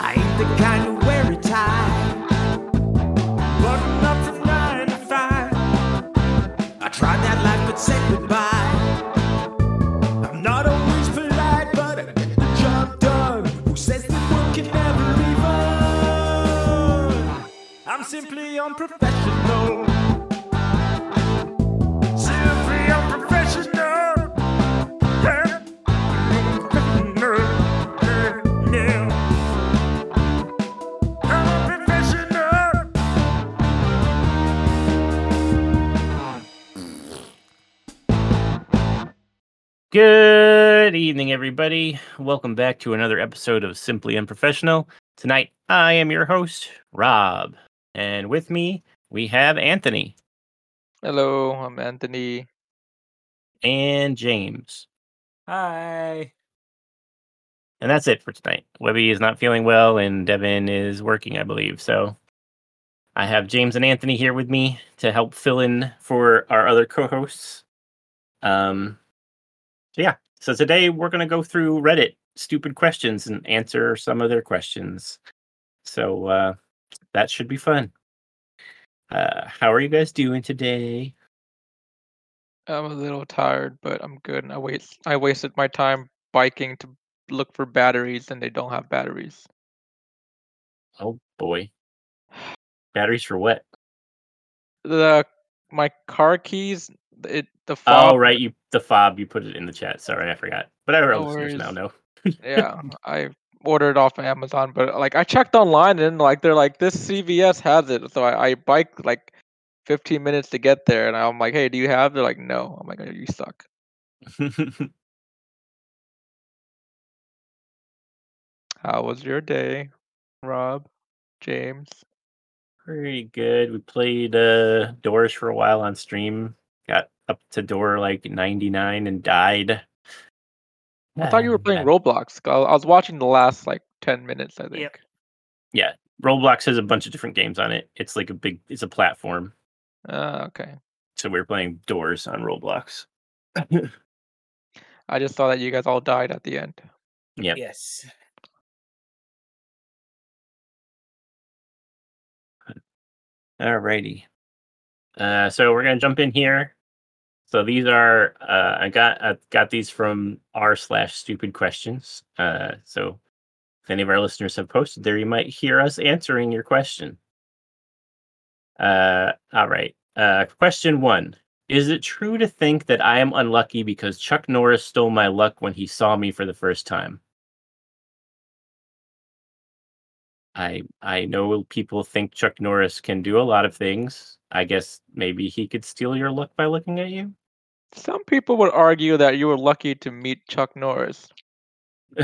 I ain't the kind to wear a tie. Button up from nine to five. I tried that life but said goodbye. I'm not always polite, but I get the job done. Who says that work can never be fun? I'm simply unprofessional. Good evening, everybody. Welcome back to another episode of Simply Unprofessional. Tonight, I am your host, Rob, and with me we have Anthony Hello, I'm Anthony. and James, Hi. and that's it for tonight. Webby is not feeling well, and Devin is working, I believe. So, I have James and Anthony here with me to help fill in for our other co-hosts. Um, so yeah. So today we're gonna go through Reddit stupid questions and answer some of their questions. So uh, that should be fun. Uh, how are you guys doing today? I'm a little tired, but I'm good. I waste I wasted my time biking to look for batteries and they don't have batteries. Oh boy, batteries for what? The my car keys, it the fob. Oh right, you the fob. You put it in the chat. Sorry, I forgot. But our No listeners now know. yeah, I ordered off Amazon, but like I checked online and like they're like this CVS has it, so I, I bike like 15 minutes to get there, and I'm like, hey, do you have? They're like, no. I'm like, oh, you suck. How was your day, Rob, James? Pretty good. We played uh Doors for a while on stream. Got up to door like 99 and died. I thought you were playing Roblox. I I was watching the last like ten minutes. I think. Yep. Yeah, Roblox has a bunch of different games on it. It's like a big, it's a platform. Uh, okay. So we are playing Doors on Roblox. I just saw that you guys all died at the end. Yep. Yes. Alrighty. Uh, so we're gonna jump in here. So these are uh, I got I got these from r slash stupid questions. Uh, so if any of our listeners have posted there, you might hear us answering your question. Uh, all right. Uh, question one: Is it true to think that I am unlucky because Chuck Norris stole my luck when he saw me for the first time? I I know people think Chuck Norris can do a lot of things. I guess maybe he could steal your luck by looking at you. Some people would argue that you were lucky to meet Chuck Norris.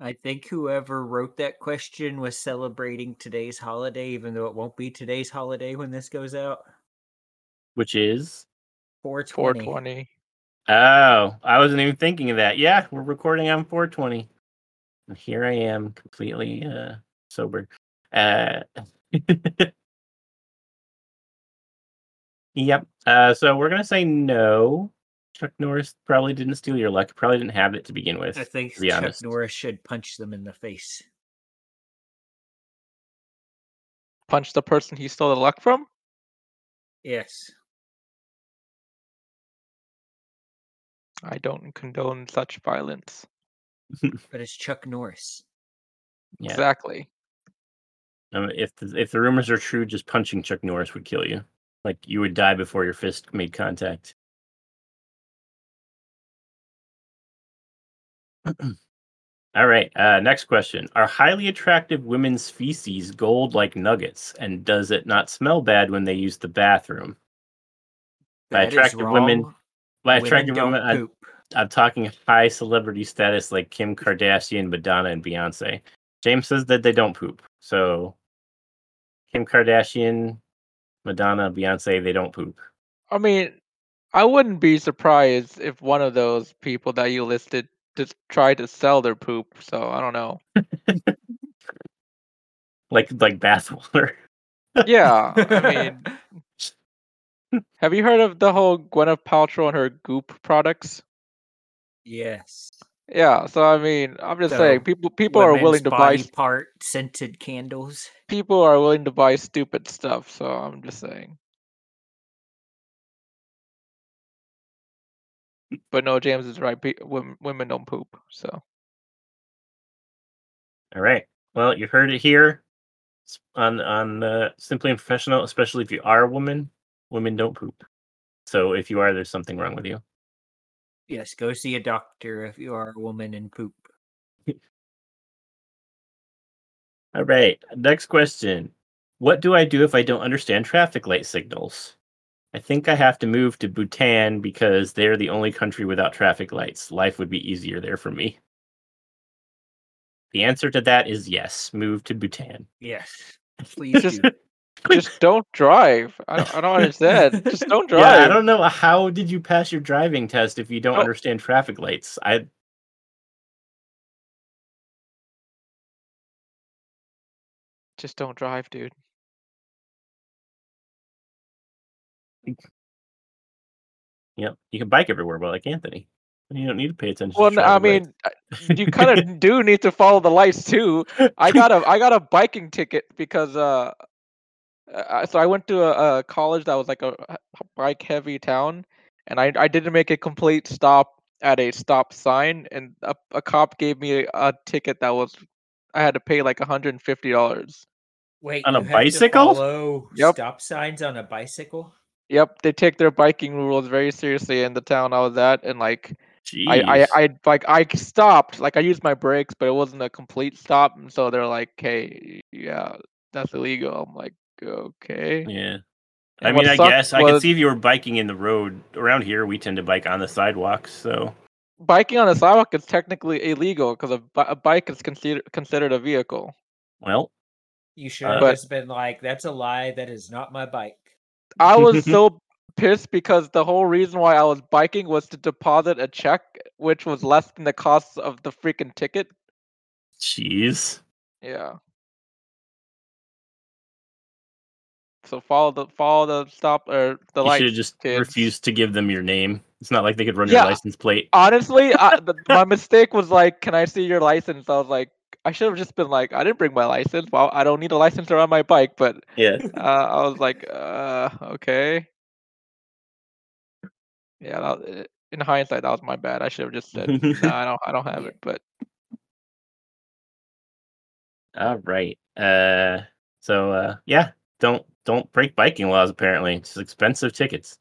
I think whoever wrote that question was celebrating today's holiday, even though it won't be today's holiday when this goes out. Which is 420. 420. oh, I wasn't even thinking of that. Yeah, we're recording on 420. And here I am, completely uh, sober. Uh, yep. Uh, so we're gonna say no. Chuck Norris probably didn't steal your luck. Probably didn't have it to begin with. I think to be Chuck honest. Norris should punch them in the face. Punch the person he stole the luck from? Yes. I don't condone such violence. But it's Chuck Norris. Yeah. Exactly. Um, if the, if the rumors are true, just punching Chuck Norris would kill you. Like you would die before your fist made contact. All right. Uh, next question: Are highly attractive women's feces gold like nuggets, and does it not smell bad when they use the bathroom? By That attractive women, by Women attractive women, I. I'm talking high celebrity status like Kim Kardashian, Madonna, and Beyonce. James says that they don't poop. So Kim Kardashian, Madonna, Beyonce, they don't poop. I mean, I wouldn't be surprised if one of those people that you listed just tried to sell their poop. So I don't know. Like like bathwater. Yeah, I mean, have you heard of the whole Gwyneth Paltrow and her Goop products? yes. Yeah, so I mean, I'm just So, saying, people people are willing to buy part scented candles. people are willing to buy stupid stuff. So I'm just saying. But no, James is right. Women, women don't poop. So All right. Well, you heard it here on on uh, Simply Unprofessional. Especially if you are a woman, women don't poop. So if you are, there's something wrong with you. Yes, go see a doctor if you are a woman and poop. All right. Next question. What do I do if I don't understand traffic light signals? I think I have to move to Bhutan because they're the only country without traffic lights. Life would be easier there for me. The answer to that is yes. Move to Bhutan. Yes, please do. Just don't drive. I don't, I don't understand. Just don't drive. Yeah, I don't know. How did you pass your driving test if you don't Oh. understand traffic lights? I Just don't drive, dude. Yep, you can bike everywhere, but like Anthony, you don't need to pay attention. Well, I mean, you kind of do need to follow the lights too. I got a I got a biking ticket because uh, uh, so I went to a, a college that was like a bike heavy town, and I I didn't make a complete stop at a stop sign, and a, a cop gave me a, a ticket that was I had to pay like hundred and fifty dollars. Wait, On a you have to bicycle? Yep. stop signs on a bicycle. Yep, they take their biking rules very seriously in the town I was at, and like I, I, I like I stopped, like I used my brakes, but it wasn't a complete stop, and so they're like, "Hey, yeah, that's illegal." I'm like, "Okay." yeah. And I mean, I sucked guess I could see if you were biking in the road around here. We tend to bike on the sidewalks, so biking on the sidewalk is technically illegal because a, a bike is considered considered a vehicle. well, You should Uh, have But- just been like, "That's a lie. That is not my bike." I was so pissed because the whole reason why I was biking was to deposit a check, which was less than the cost of the freaking ticket. jeez. Yeah. So follow the follow the stop or the You lights. should have just kids. refused to give them your name. It's not like they could run Yeah. your license plate. honestly, I, the, my mistake was like, "Can I see your license?" I was like, I should have just been like, "I didn't bring my license. Well, I don't need a license to ride my bike." But Yeah. uh, I was like, uh, "Okay." Yeah, that, in hindsight, that was my bad. I should have just said, "No, I don't. I don't have it." But All right. Uh, so uh, yeah, don't don't break biking laws. Apparently, it's expensive tickets.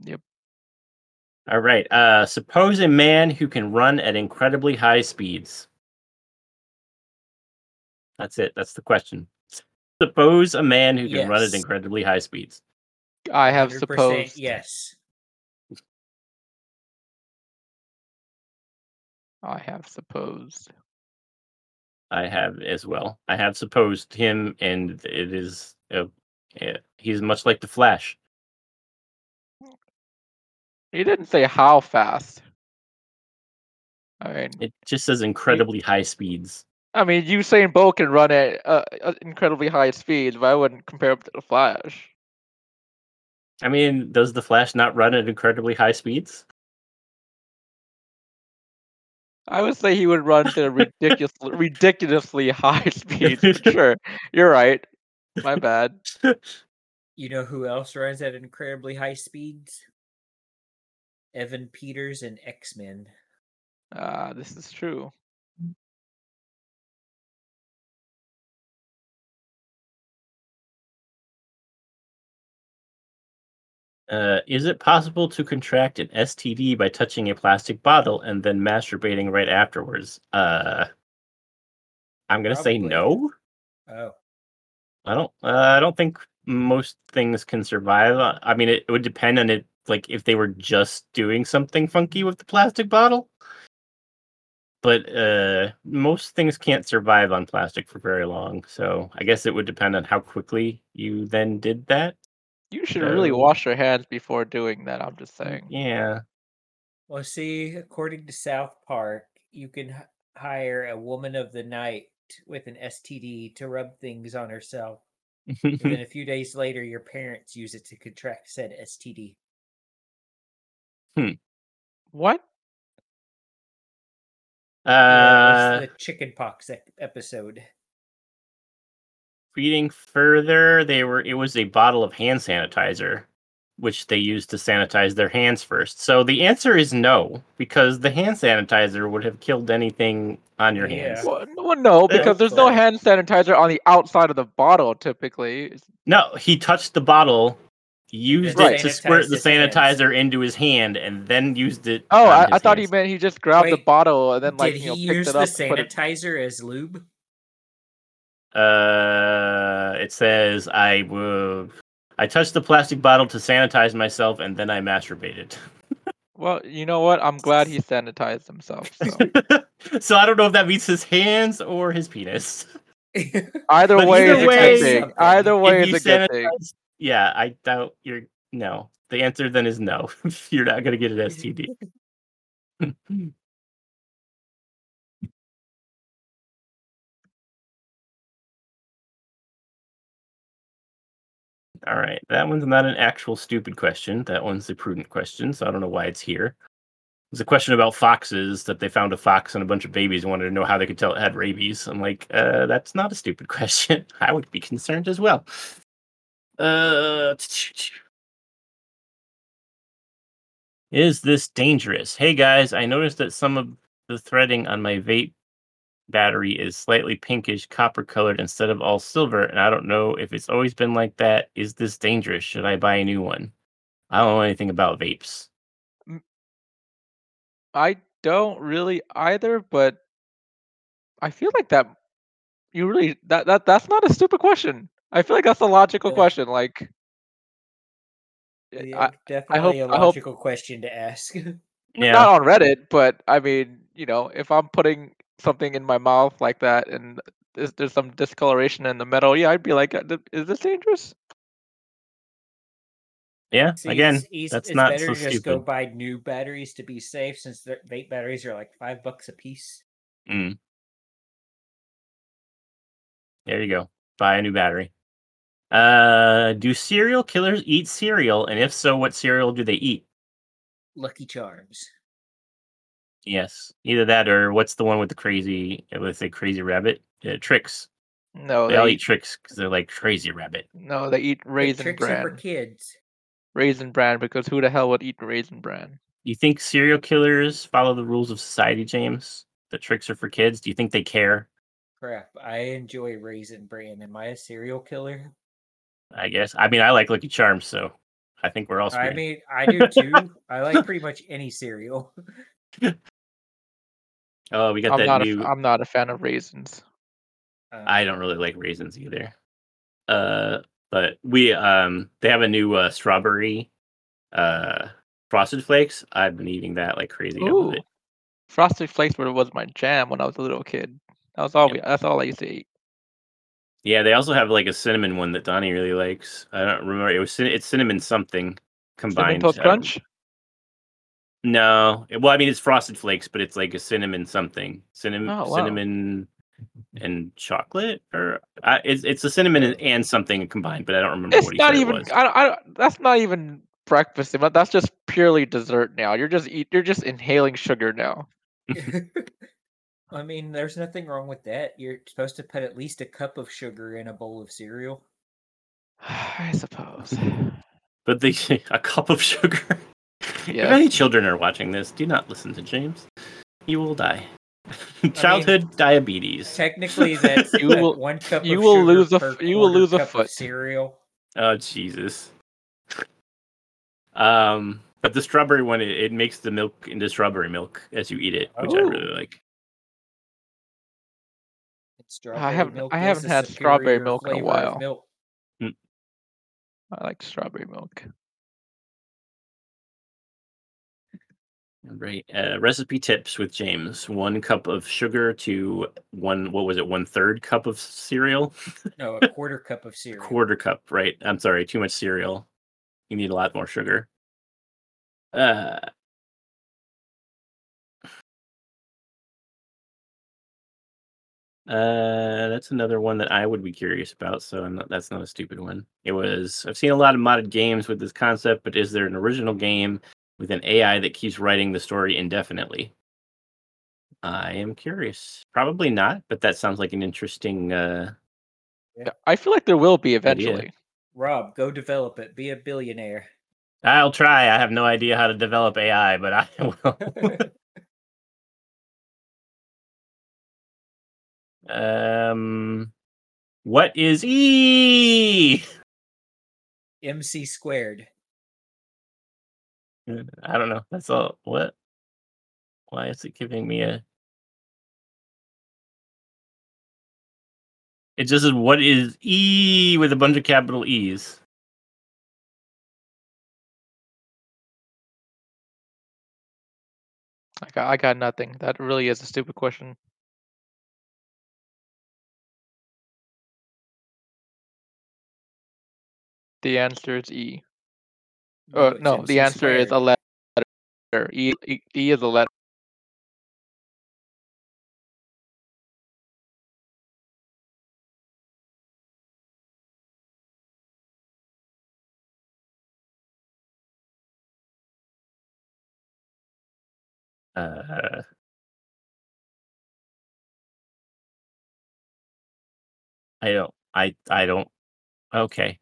Yep. All right. Uh, suppose a man who can run at incredibly high speeds. That's it. That's the question. Suppose a man who can run at incredibly high speeds. I have supposed. Yes. I have supposed. I have as well. I have supposed him, and it is. Uh, he's much like the Flash. He didn't say how fast. I mean, It just says incredibly high speeds. I mean, Usain Bolt can run at uh, uh, incredibly high speeds, but I wouldn't compare him to the Flash. I mean, does the Flash not run at incredibly high speeds? I would say he would run to ridiculous, ridiculously high speeds. but sure, you're right. My bad. You know who else runs at incredibly high speeds? Evan Peters and X Men. Uh, this is true. Uh, is it possible to contract an STD by touching a plastic bottle and then masturbating right afterwards? Uh, I'm gonna say no. Oh, I don't. Uh, I don't think most things can survive. Uh, I mean, it, it would depend on it. Like if they were just doing something funky with the plastic bottle. But uh, most things can't survive on plastic for very long. So I guess it would depend on how quickly you then did that. You should really wash your hands before doing that. I'm just saying. Yeah. well, see, according to South Park, you can h- hire a woman of the night with an STD to rub things on herself. and then a few days later, your parents use it to contract said STD. Hmm. What? Yeah, Uh, was the chicken pox ec- episode. Reading further, they were it was a bottle of hand sanitizer, which they used to sanitize their hands first. So the answer is no, because the hand sanitizer would have killed anything on your Yeah. hands. Well, well, no, because there's no hand sanitizer on the outside of the bottle typically. No, he touched the bottle, used Right. it to squirt the his hands. sanitizer into his hand, and then used it. Oh, I, I thought he meant he just grabbed the bottle and then like Did you know he picked use it the up. and it- sanitizer as lube? Uh, it says I will. I touched the plastic bottle to sanitize myself, and then I masturbated. Well, you know what? I'm glad he sanitized himself. So. so I don't know if that means his hands or his penis. Either But way either is a way- good thing. Either way is you a good thing. Yeah, I doubt you're. No, the answer then is no. you're not gonna get an STD. All right, that one's not an actual stupid question. That one's a prudent question, so I don't know why it's here. It's a question about foxes that they found a fox and a bunch of babies and wanted to know how they could tell it had rabies. I'm like, uh, that's not a stupid question. I would be concerned as well. Uh, is this dangerous? Hey guys, I noticed that some of the threading on my vape battery is slightly pinkish copper colored instead of all silver, and I don't know if it's always been like that. Is this dangerous? Should I buy a new one? I don't know anything about vapes. I don't really either, but I feel like that you really that that that's not a stupid question. I feel like that's a logical Yeah. question. Like eh, Yeah, I, definitely a I hope- logical question to ask. Yeah, not on Reddit, but I mean, you know, if I'm putting something in my mouth like that and there's, there's some discoloration in the metal, yeah, I'd be like, "Uh, is this dangerous? yeah. See, Again, it's, eas- that's it's not better so to just go buy new batteries to be safe, since their vape batteries are like five bucks a piece. Mm. There you go. Buy a new battery. Uh, do serial killers eat cereal? And if so, what cereal do they eat? Lucky Charms. Yes, either that or what's the one with the crazy, with the crazy rabbit? Uh, Trix. No, they they, all eat eat, Trix because they're like crazy rabbit. no, they eat The raisin Trix are for kids. Raisin bran because who the hell would eat raisin bran? You think serial killers follow the rules of society, James? The Trix are for kids. Do you think they care? Crap, I enjoy Raisin Bran. Am I a serial killer? I guess. I mean, I like Lucky Charms, so I think we're all. I mean, I do too. I like pretty much any cereal. oh, we got I'm that not. new. A, I'm not a fan of raisins. I don't really like raisins either. Uh, but we um they have a new uh, strawberry uh frosted flakes. I've been eating that like crazy. Ooh, frosted flakes were was my jam when I was a little kid. That was all. We, that's all I used to eat. Yeah, they also have like a cinnamon one that Donnie really likes. I don't remember. It was it's cinnamon something Cinnamon combined. toast I don't- crunch. No, well, I mean it's frosted flakes, but it's like a cinnamon something, cinnamon, Oh, wow. cinnamon and chocolate, or uh, it's it's a cinnamon and, and something combined, but I don't remember It's what he not said even. it was. I, don't- I, don't- That's not even breakfast. But that's just purely dessert now. You're just eat. You're just inhaling sugar now. I mean, there's nothing wrong with that. You're supposed to put at least a cup of sugar in a bowl of cereal. I suppose. But they a cup of sugar. If any children are watching this, do not listen to James. You will die. Childhood diabetes. Technically, that's You will- one cup. you of will sugar lose a per you will lose a foot. cereal. Oh Jesus. Um, but the strawberry one, it, it makes the milk into strawberry milk as you eat it, which I Oh. really like. And strawberry haven't- milk I haven't had strawberry milk in a while. milk. I like strawberry milk. Right. Uh, recipe tips with James: one cup of sugar to one. What was it? One third cup of cereal. No, a quarter cup of cereal. Quarter cup. Right. I'm sorry. Too much cereal. You need a lot more sugar. Uh. Uh, that's another one that I would be curious about. So I'm not, that's not a stupid one. It was. I've seen a lot of modded games with this concept, but is there an original game with an AI that keeps writing the story indefinitely? I am curious. Probably not, but that sounds like an interesting. Uh, Yeah, I feel like there will be eventually. Rob, go develop it. Be a billionaire. I'll try. I have no idea how to develop AI, but I will. um, what is E? MC squared. Mm, I don't know. That's all. What? Why is it giving me a? It just says what is E with a bunch of capital E's. I got, I got nothing. That really is a stupid question. The answer is E. Uh, it's no, MC the answer is a letter. E, e, e is a letter. Uh, I don't. I I don't. Okay.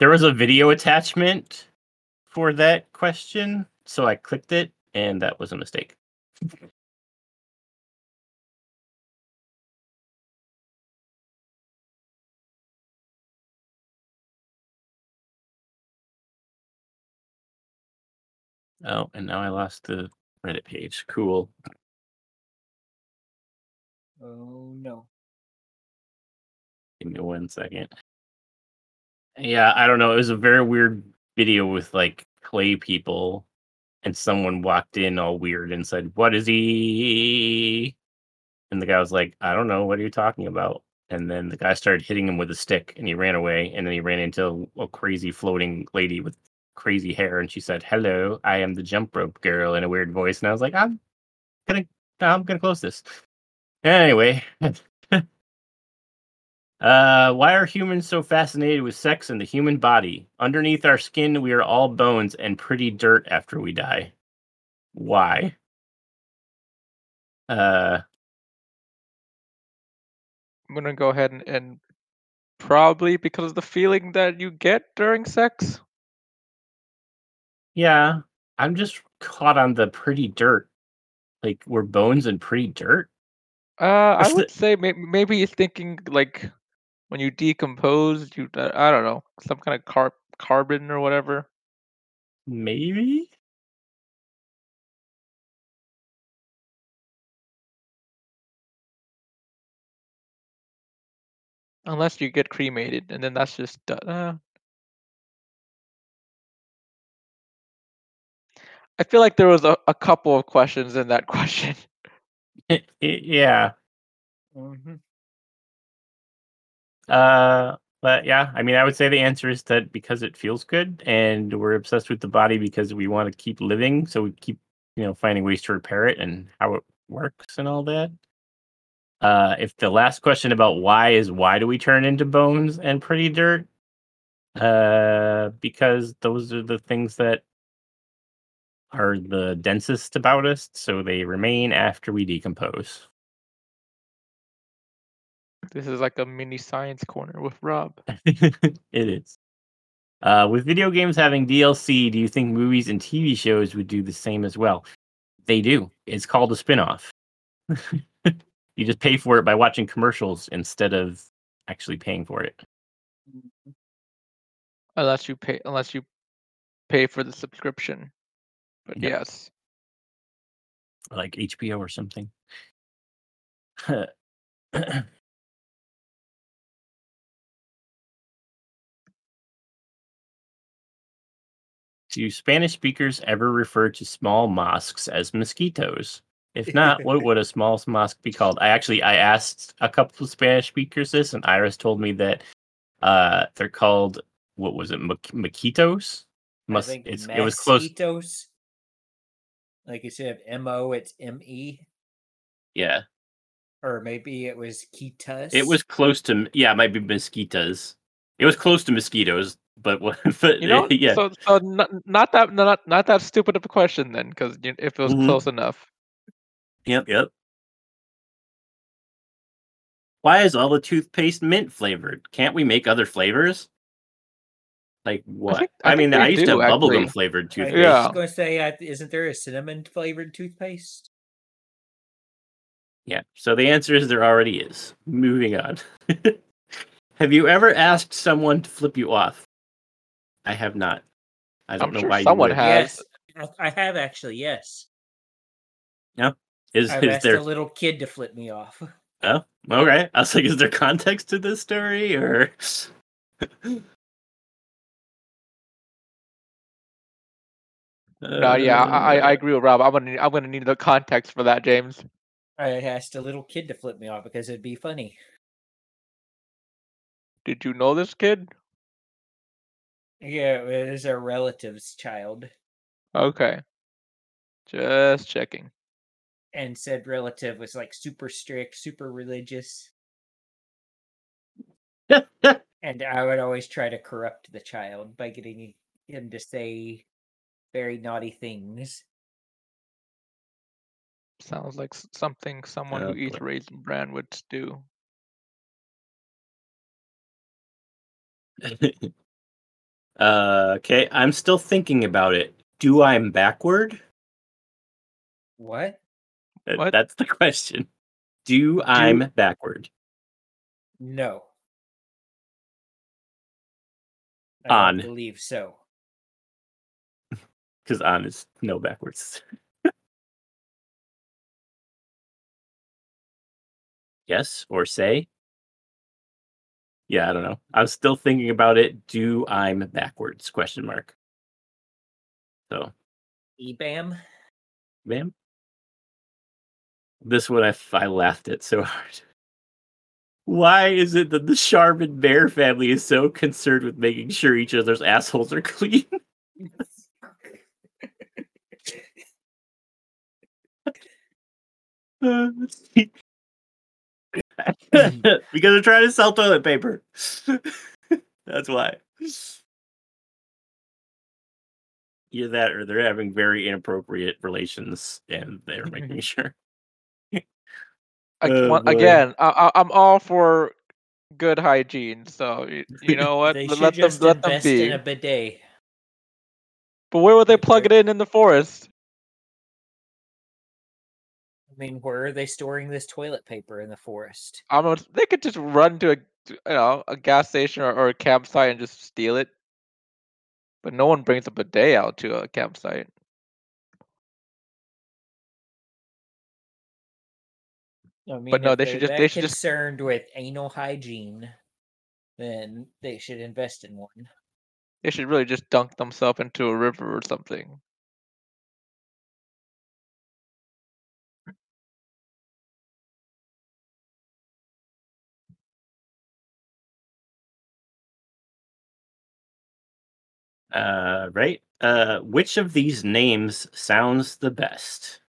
There was a video attachment for that question, so I clicked it, and that was a mistake. Oh, and now I lost the Reddit page. Cool. Oh no. Give me one second. Yeah, I don't know. It was a very weird video with like clay people, and someone walked in all weird and said, "What is he?" And the guy was like, "I don't know. What are you talking about?" And then the guy started hitting him with a stick, and he ran away. And then he ran into a crazy floating lady with crazy hair, and she said, "Hello, I am the jump rope girl" in a weird voice. And I was like, "I'm gonna, I'm gonna close this." Anyway, Uh, why are humans so fascinated with sex and the human body? Underneath our skin, we are all bones and pretty dirt after we die. Why? Uh, I'm gonna go ahead and, and probably because of the feeling that you get during sex. yeah, I'm just caught on the pretty dirt. Like, we're bones and pretty dirt? Uh, I would say may- maybe he's thinking like when you decompose, you uh, I don't know some kind of car- carbon or whatever. Maybe? Unless you get cremated, and then that's just uh. I feel like there was a, a couple of questions in that question. yeah. hmm Uh, but yeah, I mean, I would say the answer is that because it feels good, and we're obsessed with the body because we want to keep living, so we keep, you know, finding ways to repair it and how it works and all that. Uh, if the last question about why is why do we turn into bones and pretty dirt? Uh, because those are the things that are the densest about us, so they remain after we decompose. This is like a mini science corner with Rob. it is. Uh, with video games having DLC, do you think movies and TV shows would do the same as well? They do. It's called a spin-off. you just pay for it by watching commercials instead of actually paying for it. Unless you pay, unless you pay for the subscription. But Yeah. yes, Like HBO or something. Do Spanish speakers ever refer to small mosques as mosquitoes? If not, what would a small mosque be called? I actually I asked a couple of Spanish speakers this, and Iris told me that uh they're called what was it, Mo- moquitos? Must it's, it was close. mosquitoes. Like instead of M O, it's M E, Yeah, or maybe it was Kitas. it was close to yeah, it might be mosquitoes. It was close to mosquitoes, but what? But you know. yeah, So, so not, not that not not that stupid of a question then, because if it was Mhm. close enough. yep, yep. Why is all the toothpaste mint flavored? Can't we make other flavors? Like what? think- I, I think mean, I they used to do, have bubblegum actually. flavored I toothpaste. was Yeah. just going to say, isn't there a cinnamon flavored toothpaste? Yeah. So the answer is there already is. Moving on. have you ever asked someone to flip you off? I have not. I don't I'm know sure why someone you would. has. Yes, I I have actually. Yes, No. Is, I've is asked there a little kid to flip me off. Oh, okay. I was like, is there context to this story or? No, yeah, I, I I Uh, agree with Rob. I'm gonna I'm gonna need the context for that, James. I asked a little kid to flip me off because it'd be funny. Did you know this kid? Yeah, it was a relative's child, Okay. Just checking. and said relative was like super strict, super religious, and I would always try to corrupt the child by getting him to say very naughty things. Sounds like something someone who eats raisin bran would do. uh, okay, I'm still thinking about it. Do I'm backward? What? What? That's the question. Do I'm backward? No. I don't On. believe so. Because on is no backwards. yes or say? Yeah, I don't know. I'm still thinking about it. Do I'm backwards? Question mark. So, EBAM? ma'am. This one I I laughed at so hard. Why is it that the Charmin bear family is so concerned with making sure each other's assholes are clean? Uh, because they're trying to sell toilet paper. That's why. Either that or they're having very inappropriate relations and they're making sure. Ag- Oh, one- again, I, I, I'm all for good hygiene. So you, you know what? They Let- should them just let them be. in a bidet. But where would they plug it in in the forest? I mean, where are they storing this toilet paper in the forest? Not, they could just run to a you know a gas station or, or a campsite and just steal it. But no one brings a bidet out to a campsite. I mean, But no, they should just- they should just- concerned with anal hygiene, then they should invest in one. They should really just dunk themselves into a river or something. Uh, right. Uh, which of these names sounds the best?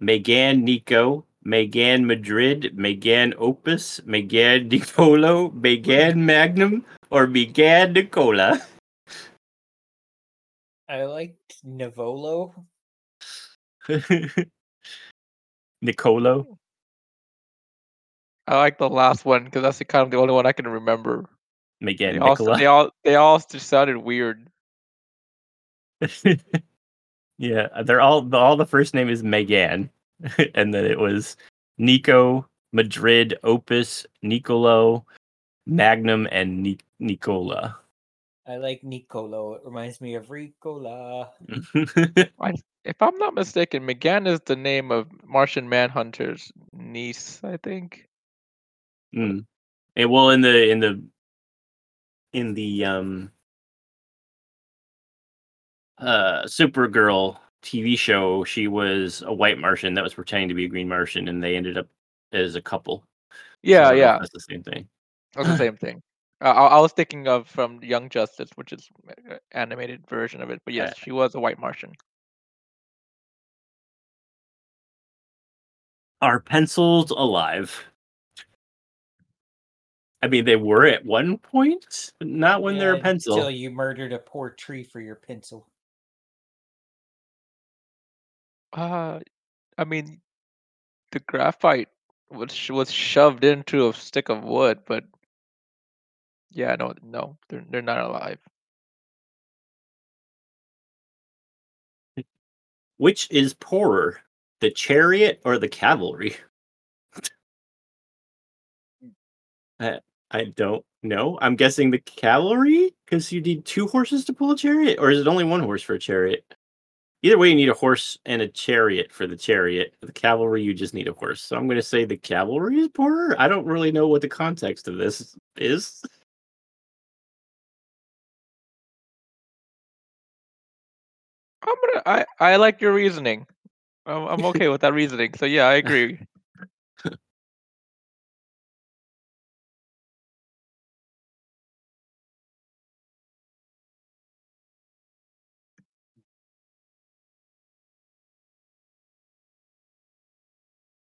Megan Nico, Megan Madrid, Megan Opus, Megan Nicolo, Megan Magnum, or Megan Nicola? I liked Nivolo. Nicolo. I like the last one because that's the kind of the only one I can remember. Megan They all, they all they all just sounded weird. yeah, they're all all the first name is Megan, and then it was Nico, Madrid, Opus, Nicolo, Magnum, and Ni- Nicola. I like Nicolo. It reminds me of Ricola. If I'm not mistaken, Megan is the name of Martian Manhunter's niece, I think. Mm. And well, in the in the in the um uh Supergirl TV show, she was a white Martian that was pretending to be a green Martian, and they ended up as a couple. Yeah, if yeah, that's the same thing. that's the same thing. Uh, I, I was thinking of from Young Justice, which is uh, animated version of it. But yes, Yeah. she was a white Martian. Are pencils alive? I mean, they were at one point, but not when they're a pencil. Until you murdered a poor tree for your pencil. Uh, I mean, the graphite was was shoved into a stick of wood, but yeah, no, no, they're they're not alive. Which is poorer, the chariot or the cavalry? I, I don't know. I'm guessing the cavalry because you need two horses to pull a chariot, or is it only one horse for a chariot? Either way, you need a horse and a chariot for the chariot. For the cavalry, you just need a horse. So I'm going to say the cavalry is poorer. I don't really know what the context of this is. I'm gonna. I I like your reasoning. I'm I'm okay with that reasoning. So yeah, I agree.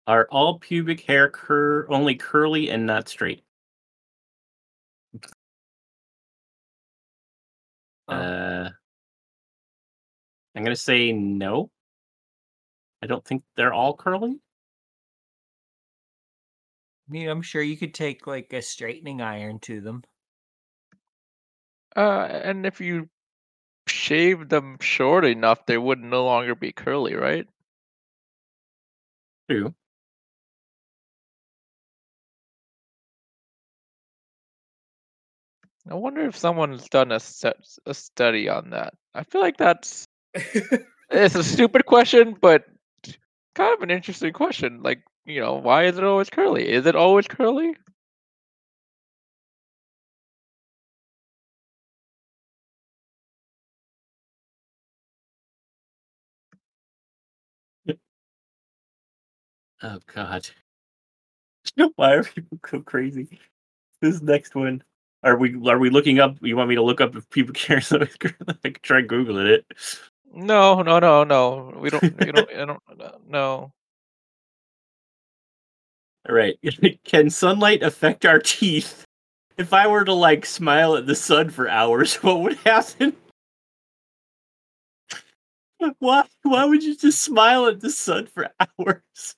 Are all pubic hair cur- only curly and not straight? Oh. Uh, I'm gonna say no. I don't think they're all curly. I mean, I'm sure you could take like a straightening iron to them. Uh, and if you shave them short enough, they would no longer be curly, right? True. I wonder if someone's done a set, a study on that. I feel like that's it's a stupid question, but kind of an interesting question. Like, you know, why is it always curly? Is it always curly? Oh God. Why are people so crazy? This next one. Are we are we looking up? You want me to look up if people care? So I can try googling it. No, no, no, no. We don't. We don't. I don't. uh, No. All right. Can sunlight affect our teeth? If I were to like smile at the sun for hours, what would happen? Why? Why would you just smile at the sun for hours?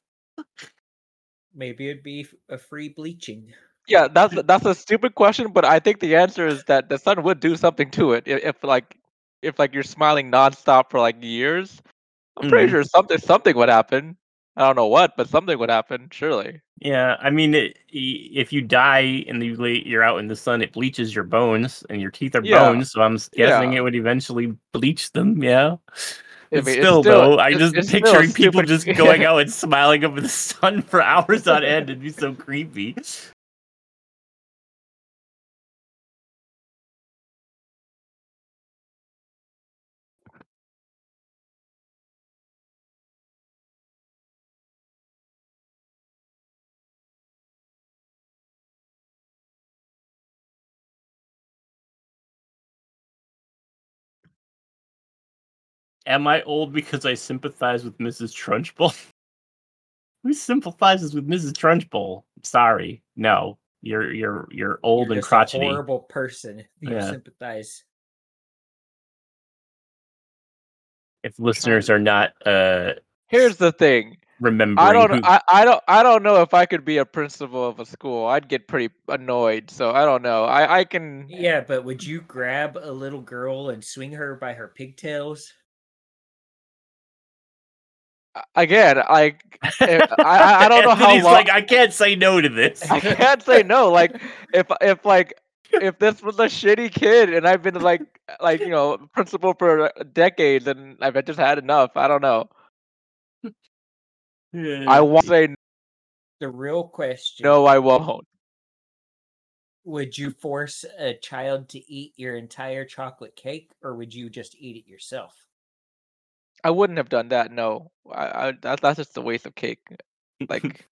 Maybe it'd be a free bleaching. Yeah, that's that's a stupid question, but I think the answer is that the sun would do something to it if, if like if like you're smiling nonstop for like years. I'm pretty Mhm. sure something something would happen. I don't know what, but something would happen. Surely. Yeah, I mean, it, if you die and you lay, you're out in the sun, it bleaches your bones, and your teeth are Yeah. bones. So I'm guessing Yeah. it would eventually bleach them. Yeah. I It's mean, it's still, still- though, I just picturing people just going out and smiling up at the sun for hours on end. It'd be so creepy. Am I old because I sympathize with Mrs. Trunchbull? Who sympathizes with Mrs. Trunchbull? Sorry, no. You're you're you're old You're and just a crotchety. horrible person. You Yeah. sympathize. If listeners are not uh Here's the thing. remembering I don't. who, I, I don't. I don't know if I could be a principal of a school. I'd get pretty annoyed. So I don't know. I I can. Yeah, but would you grab a little girl and swing her by her pigtails? Again, I I, I I don't know how Anthony's long. like I can't say no to this. I can't say no. Like if if like if this was a shitty kid and I've been like like you know principal for decades and I've just had enough. I don't know. I won't say no. The real question: no. I won't. Would you force a child to eat your entire chocolate cake, or would you just eat it yourself? I wouldn't have done that. No. I, I that, that's just a waste of cake. Like,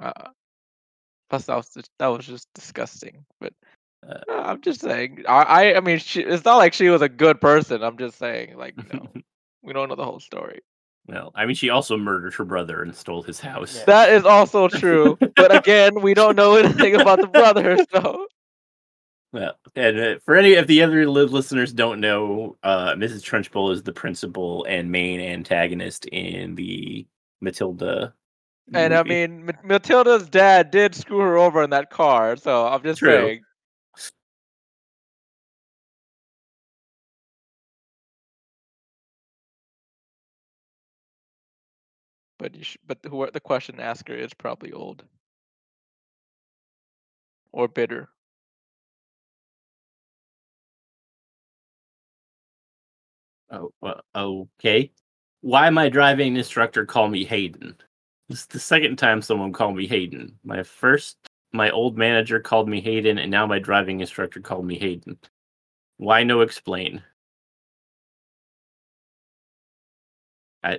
uh, plus that was just, that was just disgusting. But Uh, no, I'm just saying. I I, I mean, she, it's not like she was a good person. I'm just saying. Like, no, we don't know the whole story. well, I mean, she also murdered her brother and stole his house. Yeah. That is also true. but again, we don't know anything about the brother, so Well, and uh, for any of the other listeners don't know, uh, Mrs. Trunchbull is the principal and main antagonist in the Matilda And I mean, Ma- Matilda's dad did screw her over in that car, so I'm just True. saying. But you sh- but who the question asker is probably old or bitter. Oh, okay. Why my driving instructor call me Hayden? This is the second time someone called me Hayden. My first, my old manager called me Hayden, and now my driving instructor called me Hayden. Why no explain? I,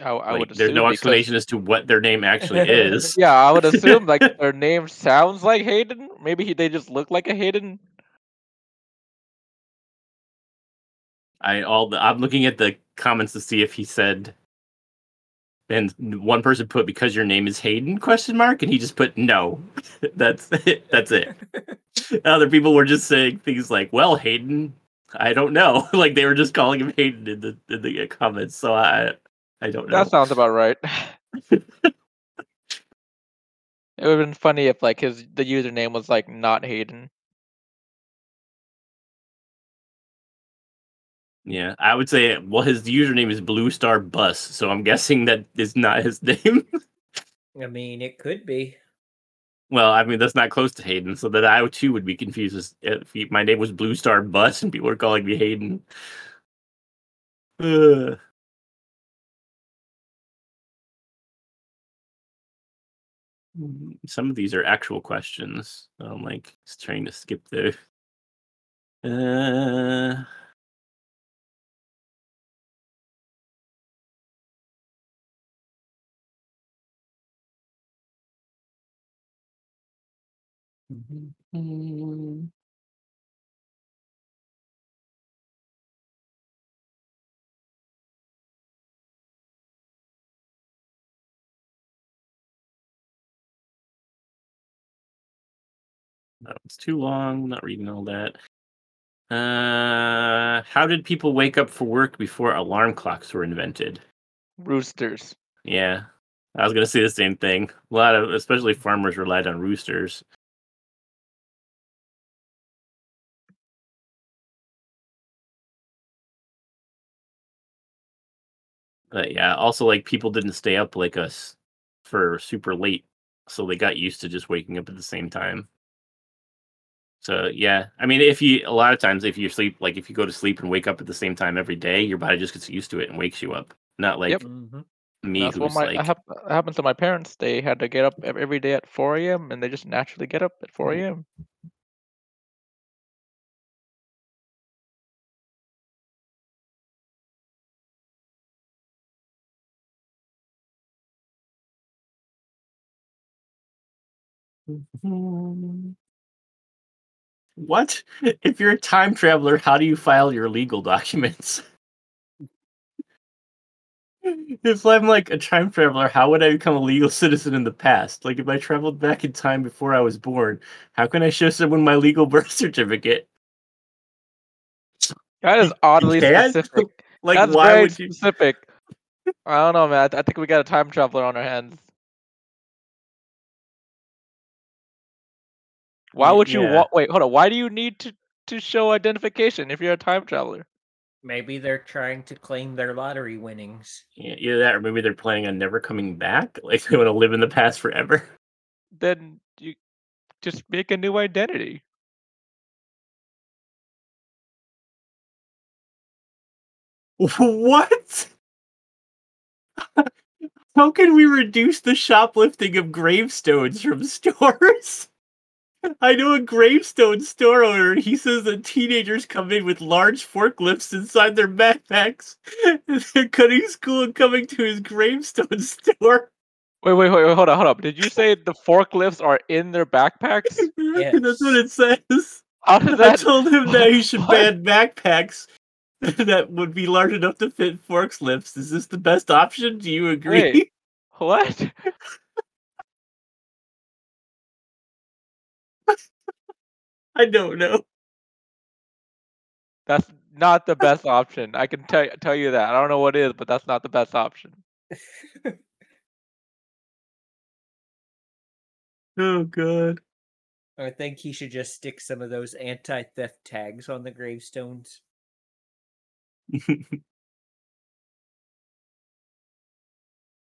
oh, I Like, would there's no assume because- explanation as to what their name actually is. Yeah, I would assume like their name sounds like Hayden. Maybe he, they just look like a Hayden. I all the, I'm looking at the comments to see if he said. And one person put because your name is Hayden question mark, and he just put no. That's it. That's it. Other people were just saying things like, "Well, Hayden, I don't know." like they were just calling him Hayden in the in the comments. So I I don't know. That sounds about right. it would have been funny if like his the username was like not Hayden. Yeah, I would say. Well, his username is Blue Star Bus, so I'm guessing that is not his name. I mean, it could be. Well, I mean that's not close to Hayden, so that I too would be confused if he, my name was Blue Star Bus and people were calling me Hayden. Ugh. Mm, Some of these are actual questions. so I'm like just trying to skip the. Uh, mm, That was too long. Not reading all that. Uh, how did people wake up for work before alarm clocks were invented? Roosters. Yeah, I was gonna say the same thing. A lot of, especially farmers, relied on roosters. But yeah, also like people didn't stay up like us for super late, so they got used to just waking up at the same time. So yeah, I mean, if you a lot of times if you sleep like if you go to sleep and wake up at the same time every day, your body just gets used to it and wakes you up. Not like Yep. Mhm. me That's what who's my like that hap- happened to my parents. They had to get up every day at 4 a.m. and they just naturally get up at 4 Mm. a.m. Mm-hmm. What? If you're a time traveler, how do you file your legal documents? if I'm like a time traveler, how would I become a legal citizen in the past? Like if I traveled back in time before I was born, how can I show someone my legal birth certificate? That is oddly specific. Like That's why very would you specific. I don't know, man. I think we got a time traveler on our hands. Why would you yeah. wa- wait? Hold on. Why do you need to to show identification if you're a time traveler? Maybe they're trying to claim their lottery winnings. Yeah, either that or maybe they're planning on never coming back? Like they want to live in the past forever? Then you just make a new identity. What? How can we reduce the shoplifting of gravestones from stores? I know a gravestone store owner, and he says that teenagers come in with large forklifts inside their backpacks, and they're cutting school and coming to his gravestone store. Wait, wait, wait, wait, hold on, hold on. Did you say the forklifts are in their backpacks? That's what it says. How does I told him that he should What? ban backpacks that would be large enough to fit forklifts. Is this the best option? Do you agree? Wait. What? I don't know. That's not the best option. I can tell tell you that. I don't know what is, but that's not the best option. Oh god. I think he should just stick some of those anti-theft tags on the gravestones.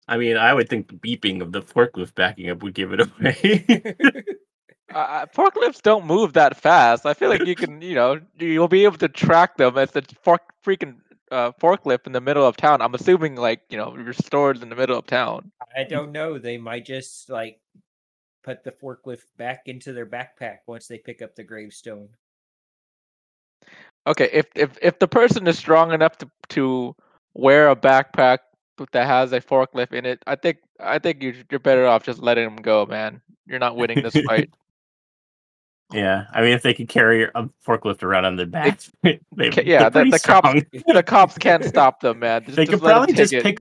I mean, I would think the beeping of the forklift backing up would give it away. Uh, forklifts don't move that fast. I feel like you can, you know, you'll be able to track them as the fork, freaking uh, forklift in the middle of town. I'm assuming, like, you know, you're stored in the middle of town. I don't know. They might just like put the forklift back into their backpack once they pick up the gravestone. Okay, if if if the person is strong enough to to wear a backpack that has a forklift in it, I think I think you you're better off just letting them go, man. You're not winning this fight. Yeah, I mean, if they could carry a forklift around on their back, they, ca- yeah, they're the- pretty the cops- strong. the cops can't stop them, man. Just, they just could probably take just it. pick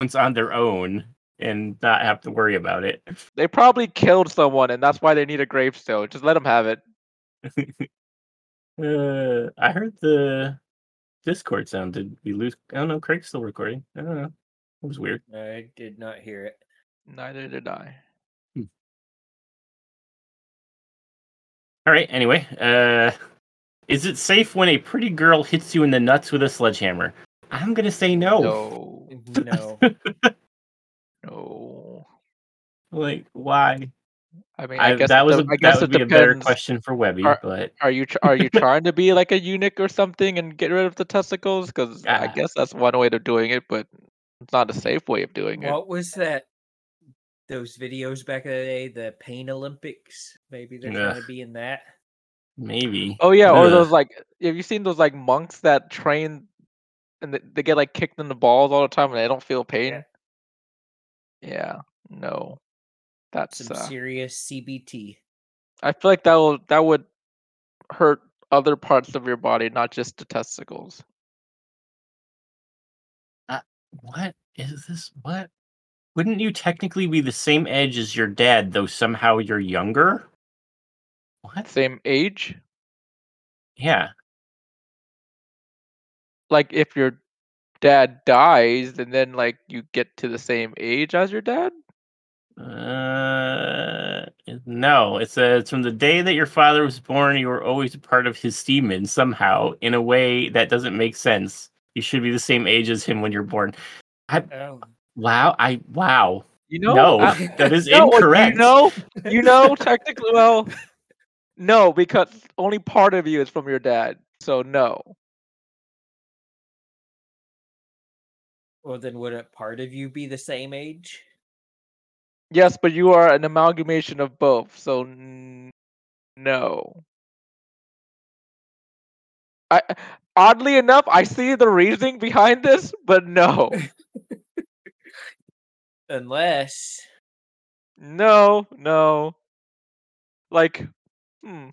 ones on their own and not have to worry about it. They probably killed someone, and that's why they need a gravestone. Just let them have it. Uh, I heard the Discord sound. Did we lose? I don't know. Craig's still recording. I don't know. It was weird. I did not hear it. Neither did I. All right. Anyway, uh, is it safe when a pretty girl hits you in the nuts with a sledgehammer? I'm gonna say no. No, No. no. Like, why? I mean, I, I, guess that was de- a, I guess that would it be a better question for Webby, Are- but Are you are you trying to be like a eunuch or something and get rid of the testicles? Because I Ah. guess that's one way of doing it, but it's not a safe way of doing it. what was that? Those videos back in the day, the Pain Olympics. Maybe they're trying Ugh. to be in that. maybe. Oh yeah, or Ugh. those like have you seen those like monks that train and they, they get like kicked in the balls all the time and they don't feel pain? Yeah, no, that's Some uh, serious CBT. I feel like that will that would hurt other parts of your body, not just the testicles. What is this? What? Wouldn't you technically be the same age as your dad, though somehow you're younger? What? Same age, Yeah. like if your dad dies, and then like you get to the same age as your dad. Uh, no. It says from the day that your father was born, you were always a part of his semen somehow in a way that doesn't make sense. You should be the same age as him when you're born. Oh, Wow. I wow. You know, No, uh, that is no, incorrect. You know, you know, technically, well, no, because only part of you is from your dad, so no. well, then wouldn't part of you be the same age? Yes, but you are an amalgamation of both, so n- no. I oddly enough, I see the reasoning behind this, but no, Unless no, no. Like, hmm.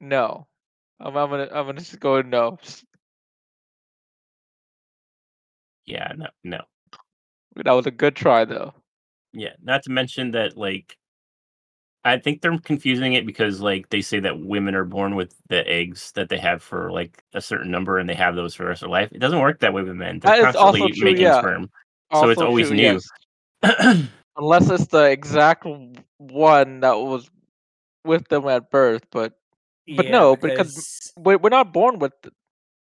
No, I'm, I'm gonna, I'm gonna just go no. Yeah. No. No. That was a good try, though. Yeah, not to mention that like I think they're confusing it because like they say that women are born with the eggs that they have for like a certain number and they have those for the rest of their life. It doesn't work that way with men. They're That is also constantly true, making yeah. sperm. So it's always true, new. yes. unless it's the exact one that was with them at birth. But But yeah, no, because we- we're not born with. th-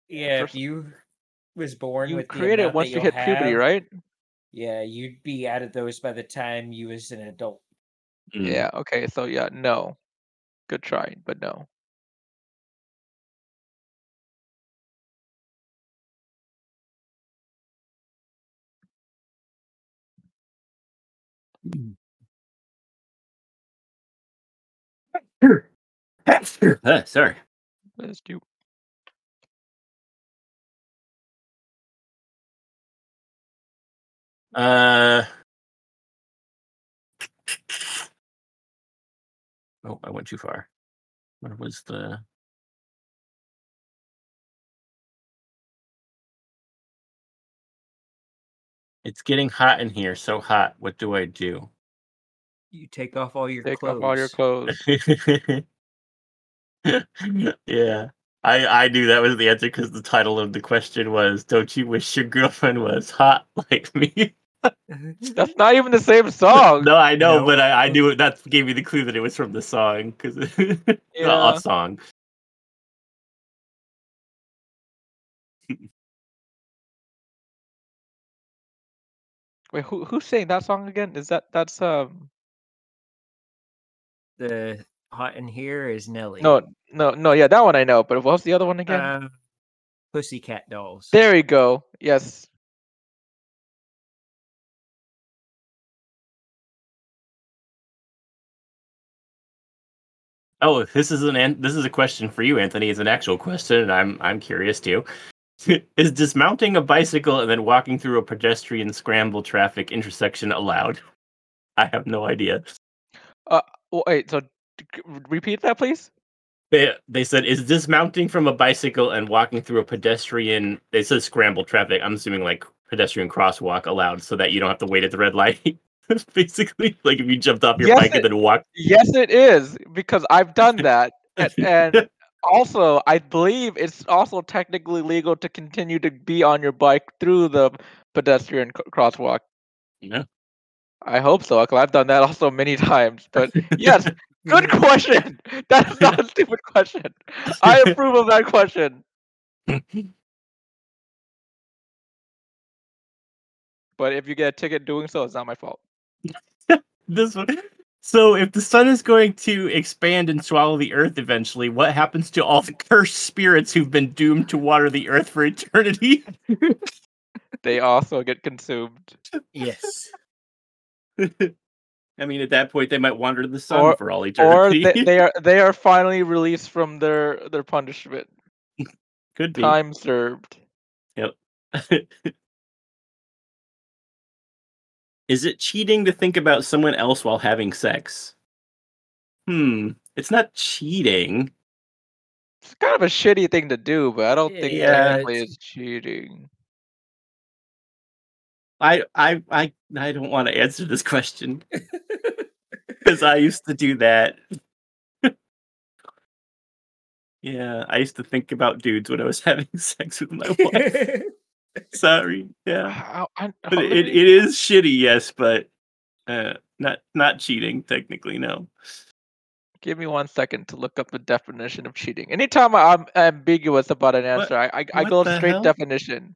yeah, if you was born You with the it once you you'll hit puberty, right? Yeah, you'd be out of those by the time you was an adult. Mm. Yeah. Okay. So yeah, no. Good try, but no. Uh, sorry. That's you. Uh Oh, I went too far. Where was the It's getting hot in here, so hot. What do I do? You take off all your Take clothes. off all your clothes. yeah. I I knew that was the answer because the title of the question was "Don't you wish your girlfriend was hot like me?" That's not even the same song. no, I know, No. but I, I knew it. That gave me the clue that it was from the song because Yeah. a song. Wait, who who sang that song again? Is that that's um the hot in here is Nelly. no no no yeah that one I know, but what's the other one again? uh, Pussycat Dolls. there you go. Yes. Oh, this is an this is a question for you, Anthony. It's an actual question, and I'm I'm curious too. is dismounting a bicycle and then walking through a pedestrian scramble traffic intersection allowed? I have no idea. Oh, wait, so repeat that please. They they said is dismounting from a bicycle and walking through a pedestrian. They said scramble traffic. I'm assuming like pedestrian crosswalk allowed, so that you don't have to wait at the red light. Basically, like if you jumped off your Yes, bike and then walked. Yes, it is because I've done that, and, and also I believe it's also technically legal to continue to be on your bike through the pedestrian c- crosswalk. Yeah. I hope so, because I've done that also many times. But yes, good question. That's not a stupid question. I approve of that question. But if you get a ticket doing so, it's not my fault. this one. So, if the sun is going to expand and swallow the earth eventually, what happens to all the cursed spirits who've been doomed to water the earth for eternity? They also get consumed. yes. I mean, at that point, they might wander the sun Or- for all Or eternity. they, they are they are finally released from their their punishment. Could be. Time served. Is it cheating to think about someone else while having sex? Hmm. It's not cheating. It's kind of a shitty thing to do, but I don't think Yeah, technically it's- it's cheating. I I I I don't want to answer this question because I used to do that. yeah, I used to think about dudes when I was having sex with my wife. Sorry. Yeah. How- I- But how- it, let it me- shitty, yes, but uh not not cheating technically, no. Give me one second to look up the definition of cheating. Anytime I'm ambiguous about an What- answer, I I, I go straight hell? definition.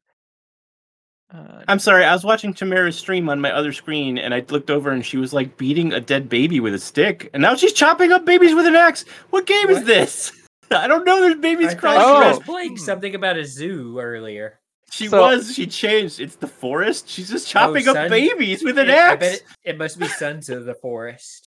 Uh, I'm sorry, I was watching Tamara's stream on my other screen and I looked over and she was like beating a dead baby with a stick and now she's chopping up babies with an axe. What game is this? I don't know there's babies crying. I crawling Oh. she around. was playing Hmm. something about a zoo earlier. She So- was. She changed. It's the forest. She's just chopping up son- babies with an It- axe. it, it must be Sons of the Forest.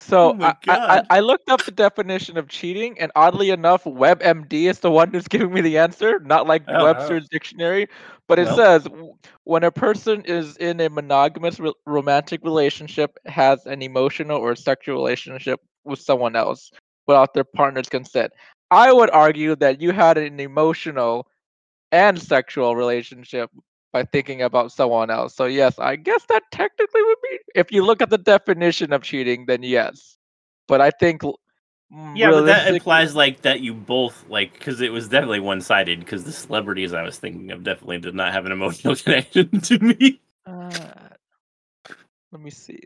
So Oh I, I, I I looked up the definition of cheating, and oddly enough, WebMD is the one who's giving me the answer, not like Oh. Webster's dictionary. But it Well. says when a person is in a monogamous re- romantic relationship, has an emotional or sexual relationship with someone else without their partner's consent. I would argue that you had an emotional and sexual relationship by thinking about someone else. So yes, I guess that technically would be if you look at the definition of cheating, then yes. But I think mm, yeah, but that implies like that you both like because it was definitely one sided. Because the celebrities I was thinking of definitely did not have an emotional connection to me. Uh, let me see.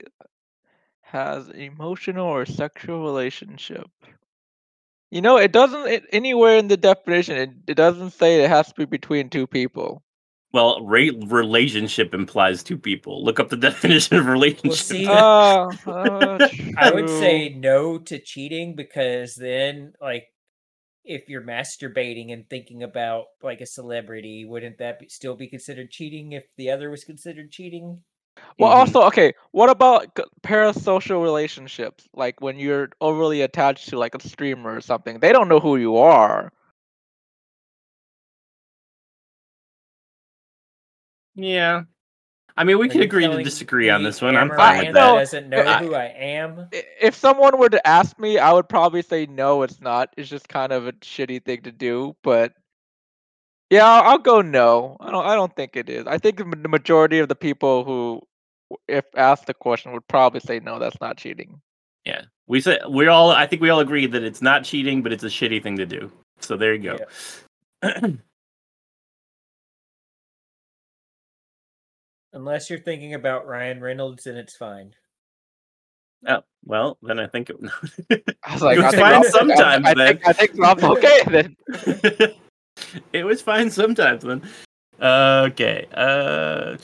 Has emotional or sexual relationship. You know, it doesn't it, anywhere in the definition. It, it doesn't say it has to be between two people. Well, ra- relationship implies two people. Look up the definition of relationship. see, Uh, uh, I would say no to cheating because then, like, if you're masturbating and thinking about like a celebrity, wouldn't that be, still be considered cheating if the other was considered cheating? Well, Mhm. also, okay, what about parasocial relationships? Like when you're overly attached to like a streamer or something, they don't know who you are. yeah. I mean, we Are can agree to disagree on this one. I'm fine I with that. know, doesn't know I- who I am. If someone were to ask me, I would probably say no, it's not. It's just kind of a shitty thing to do. But yeah, I'll, I'll go no. I don't. I don't think it is. I think the majority of the people who, w- if asked the question, would probably say no. That's not cheating. Yeah, we said we all. I think we all agree that it's not cheating, but it's a shitty thing to do. So there you go. Unless you're thinking about Ryan Reynolds, and it's fine. Oh well, then I think it. I was like, It was think fine Rob- I- sometimes, I, then. think, I think Rob's okay then. it was fine sometimes then. Okay. Uh.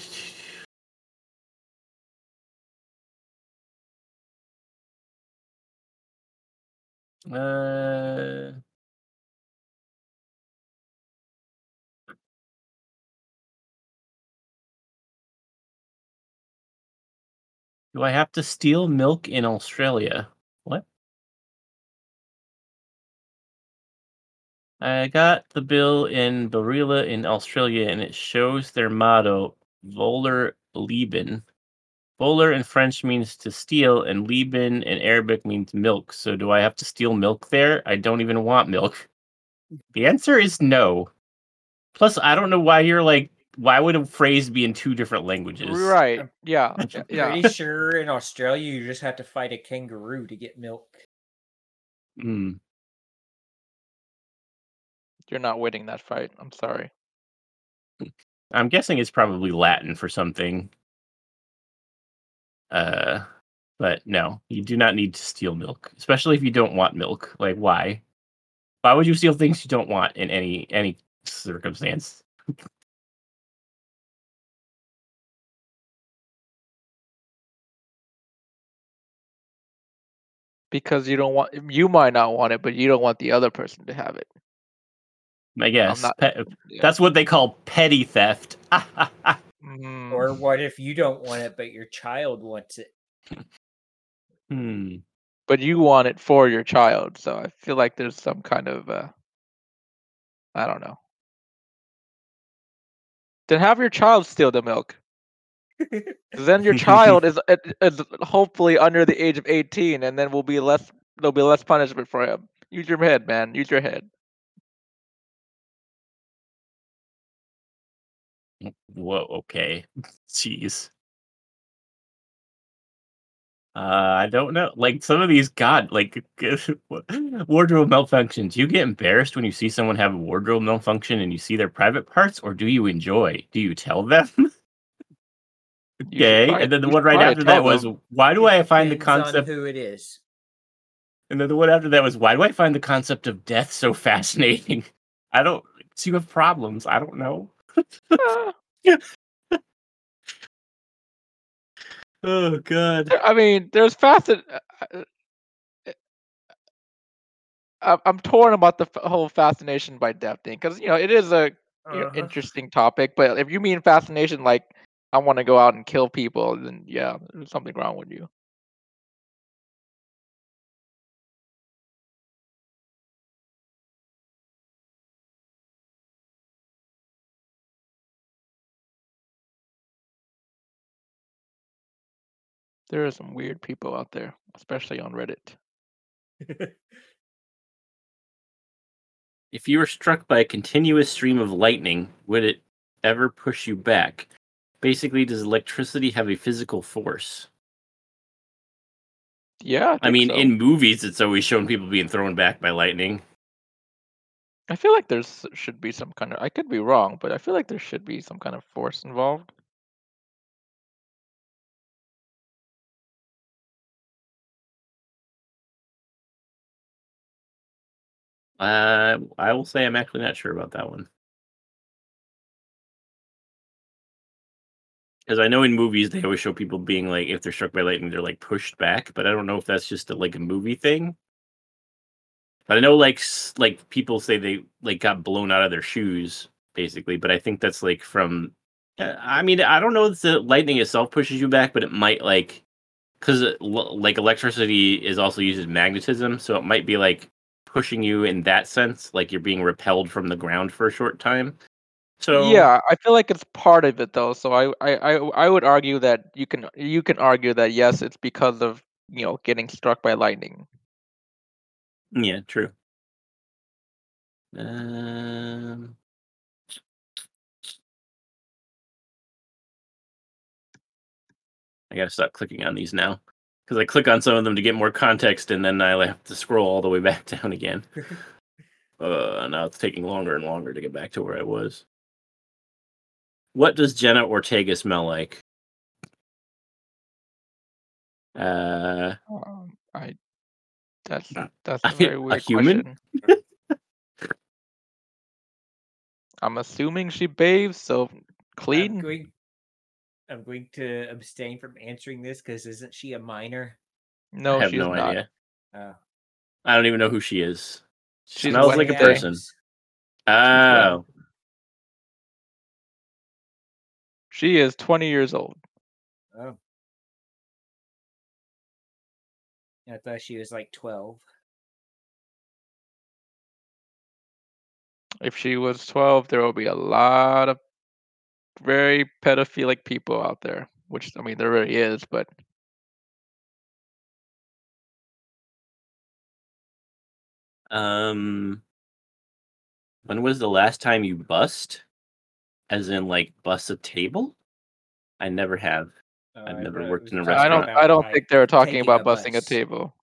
Do I have to steal milk in Australia? What? I got the bill in Barilla in Australia and it shows their motto, Voller Lieben. Voller in French means to steal and Lieben in Arabic means milk. So do I have to steal milk there? I don't even want milk. The answer is no. Plus, I don't know why you're like, why would a phrase be in two different languages? Right. Yeah. I'm Yeah. pretty sure in Australia you just have to fight a kangaroo to get milk. Hmm. You're not winning that fight. I'm sorry. I'm guessing it's probably Latin for something. Uh, but no, you do not need to steal milk, especially if you don't want milk. Like, why? Why would you steal things you don't want in any any circumstance? Because you don't want you might not want it, but you don't want the other person to have it. I guess not- Pe- Yeah. that's what they call petty theft. Mm, Or what if you don't want it, but your child wants it? hmm. but you want it for your child, so I feel like there's some kind of uh I don't know. Then have your child steal the milk. Then your child is, is is hopefully under the age of 18 and then will be less there'll be less punishment for him. Use your head, man. Use your head. Whoa. Okay. Jeez. Uh, I don't know. Like some of these, God, like wardrobe malfunctions. You get embarrassed when you see someone have a wardrobe malfunction and you see their private parts, or do you enjoy? Do you tell them? Okay. probably- And then the one right after that was, them. why do I find the concept? who it is. And then the one after that was, why do I find the concept of death so fascinating? I don't. So you have problems. I don't know. Oh God. I mean, there's facet. uh, I'm I'm torn about the whole fascination by death thing because you know it is a you know, Uh-huh. interesting topic. But if you mean fascination, like I want to go out and kill people, then yeah, there's something wrong with you. There are some weird people out there, especially on Reddit. If you were struck by a continuous stream of lightning, would it ever push you back? Basically, does electricity have a physical force? Yeah, I, I mean, so. in movies, it's always shown people being thrown back by lightning. I feel like there's should be some kind of. I could be wrong, but I feel like there should be some kind of force involved. Uh, I will say I'm actually not sure about that one. Because I know in movies they always show people being like, if they're struck by lightning, they're like pushed back. But I don't know if that's just a, like a movie thing. But I know like like people say they like got blown out of their shoes basically. But I think that's like from. uh, I mean, I don't know if the lightning itself pushes you back, but it might like because like electricity is also used as magnetism, so it might be like pushing you in that sense, like you're being repelled from the ground for a short time. So Yeah, I feel like it's part of it though. So I, I, I, I would argue that you can you can argue that yes, it's because of you know getting struck by lightning. yeah, true. Um, I gotta stop clicking on these now because I click on some of them to get more context, and then I have to scroll all the way back down again. uh, now it's taking longer and longer to get back to where I was. What does Jenna Ortega smell like? Uh, Um, I. That's Uh, that's a a hu- very a weird human? question. I'm assuming she bathes, so I'm clean. going, I'm going to abstain from answering this because isn't she a minor? No, I have she's no not. idea. Oh. I don't even know who she is. She smells like a person. Oh, She is 20 years old. Oh. I thought she was like 12. If she was 12, there will be a lot of very pedophilic people out there. Which I mean, there really is, but um, when was the last time you bust? As in, like, bust a table? I never have. Oh, I've never worked in a talking I don't. restaurant. I don't think they were talking about a busting a table.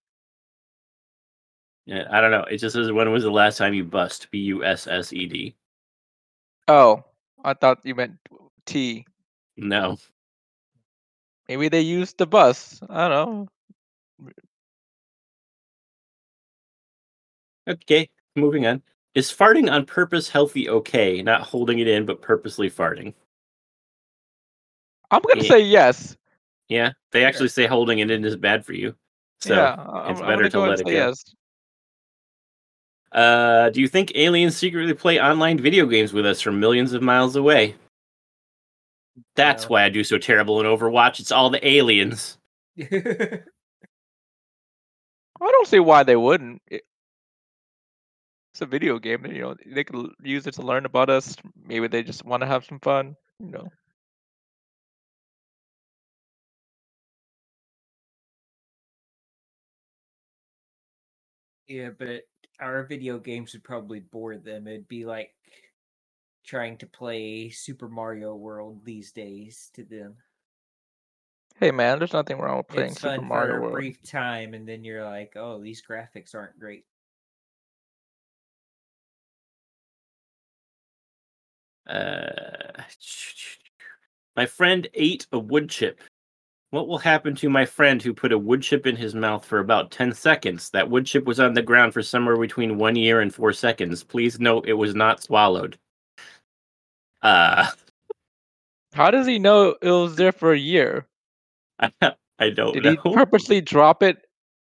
Yeah, I don't know. It just says when was the last time you bust? B U S S E D. Oh, I thought you meant T. No. Maybe they used the bus. I don't know. Okay, moving on. Is farting on purpose healthy? Okay, not holding it in, but purposely farting. I'm gonna Yeah. say yes. Yeah, they actually say holding it in is bad for you. So yeah, it's better gonna let it go. yes. Uh, do you think aliens secretly play online video games with us from millions of miles away? That's No. why I do so terrible in Overwatch. It's all the aliens. I don't see why they wouldn't. It- it's a video game. You know, they could use it to learn about us. Maybe they just want to have some fun. You know. yeah, but our video games would probably bore them. It'd be like trying to play Super Mario World these days to them. Hey man, there's nothing wrong with playing it's Super Mario for a brief time, and then you're like, "Oh, these graphics aren't great." Uh, my friend ate a wood chip. What will happen to my friend who put a wood chip in his mouth for about 10 seconds? That wood chip was on the ground for somewhere between one year and four seconds. Please note it was not swallowed. Uh, How does he know it was there for a year? I don't know. Did know. he purposely drop it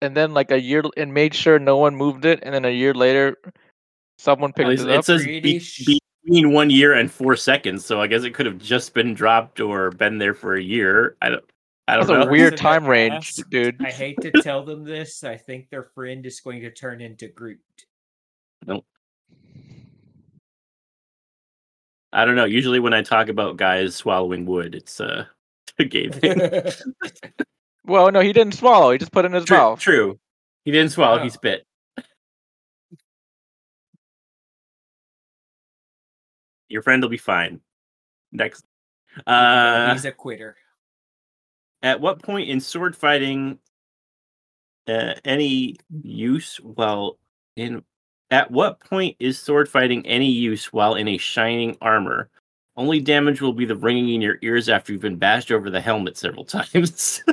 and then like a year and made sure no one moved it, and then a year later, someone Well, picked it's- it up? it says Pretty be- between one year and four seconds, so I guess it could have just been dropped or been there for a year. I don't. I don't That's know. Person weird that time range, asked, dude. I hate to tell them this. I think their friend is going to turn into Groot. I don't know. Usually, when I talk about guys swallowing wood, it's uh, a gay thing. Well, no, he didn't swallow. He just put it in his True, mouth. true. He didn't swallow. He Oh. spit. Your friend will be fine. Next. Uh, he's a quitter. at what point in sword fighting uh, any use while in at what point is sword fighting any use while in a shining armor only damage will be the ringing in your ears after you've been bashed over the helmet several times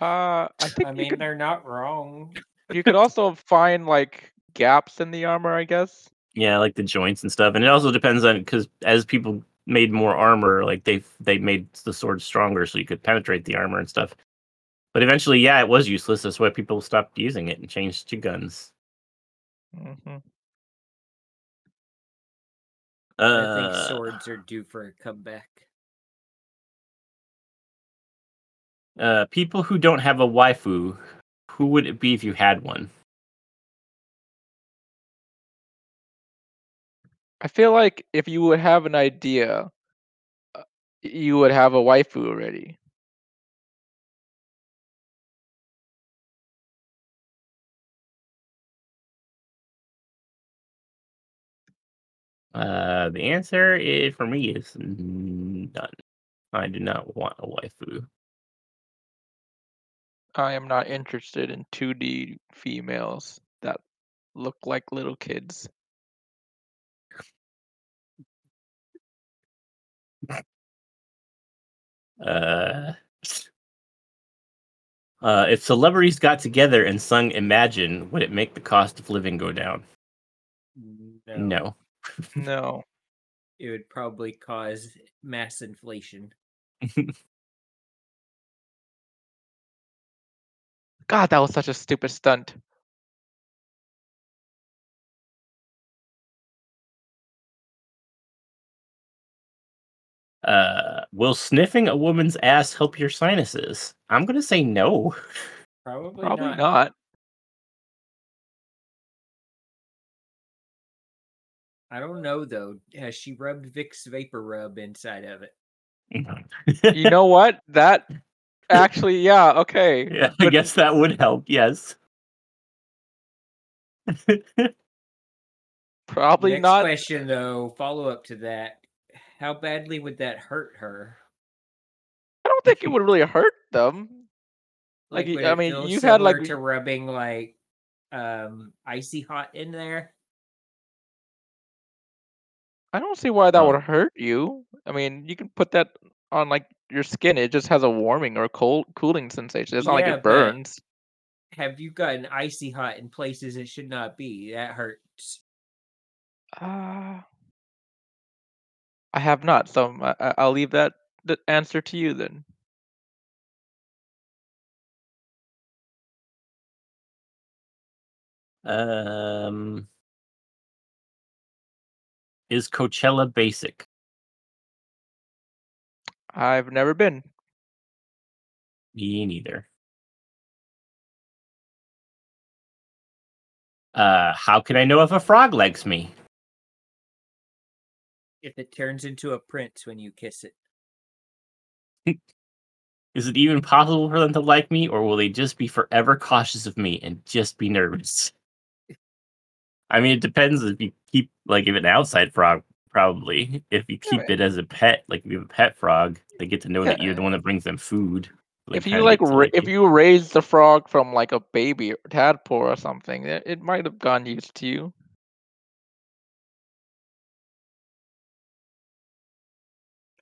Uh, I think I mean, could, they're not wrong. you could also find like gaps in the armor, I guess. yeah like the joints and stuff and it also depends on because as people made more armor like they they made the sword stronger so you could penetrate the armor and stuff but eventually yeah it was useless that's why people stopped using it and changed to guns hmm uh, I think swords are due for a comeback. Uh, people who don't have a waifu, who would it be if you had one? I feel like if you would have an idea, uh, you would have a waifu already. Uh, the answer is for me is none. I do not want a waifu. I am not interested in 2D females that look like little kids. Uh, uh, if celebrities got together and sung "Imagine," would it make the cost of living go down? No. No. No. It would probably cause mass inflation. God, that was such a stupid stunt. Uh, will sniffing a woman's ass help your sinuses? I'm gonna say no. Probably, Probably not. not. I don't know though. Has she rubbed Vicks VapoRub inside of it? You know what? That actually, yeah, okay. yeah, I But- guess that would help. Yes. Probably Next not. question though. Follow up to that. How badly would that hurt her? I don't think it would really hurt them. Like, y- would I mean, you've had, like, to rubbing like um icy hot in there. I don't see why that would hurt you. I mean, you can put that on like your skin. It just has a warming or cold cooling sensation. It's not like Yeah, it but- burns. Have you gotten icy hot in places it should not be? That hurts. Uh, I have not, so I, I- I'll leave that the answer to you then. um, is Coachella basic? I've never been. Me neither. Uh, how can I know if a frog likes me? If it turns into a prince when you kiss it. Is it even possible for them to like me, or will they just be forever cautious of me and just be nervous? I mean, it depends if you keep like if an outside frog, probably. If you Yeah, keep it as a pet, like if you have a pet frog, they get to know that you're the one that brings them food. They if you kinda like, get to ra- if you. you raise the frog from like a baby or tadpole or something, it, it might have gone used to you.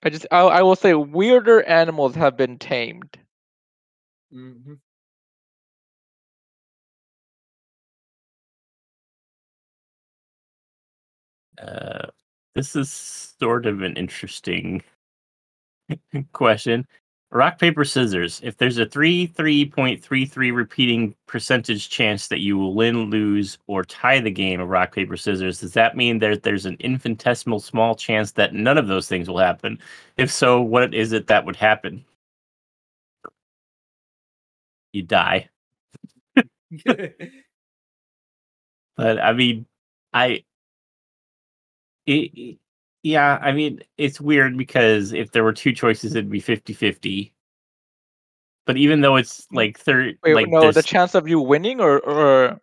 I just, I, I will say, weirder animals have been tamed. Mm-hmm. Uh, this is sort of an interesting question. Rock, paper, scissors. If there's a 33.33 repeating percentage chance that you will win, lose, or tie the game of rock, paper, scissors, does that mean that there's an infinitesimal small chance that none of those things will happen? If so, what is it that would happen? You die. But I mean, I, it, yeah, I mean, it's weird because if there were two choices, it'd be 50 50. But even though it's hmm. like third, Wait, like no, the chance of you winning or, or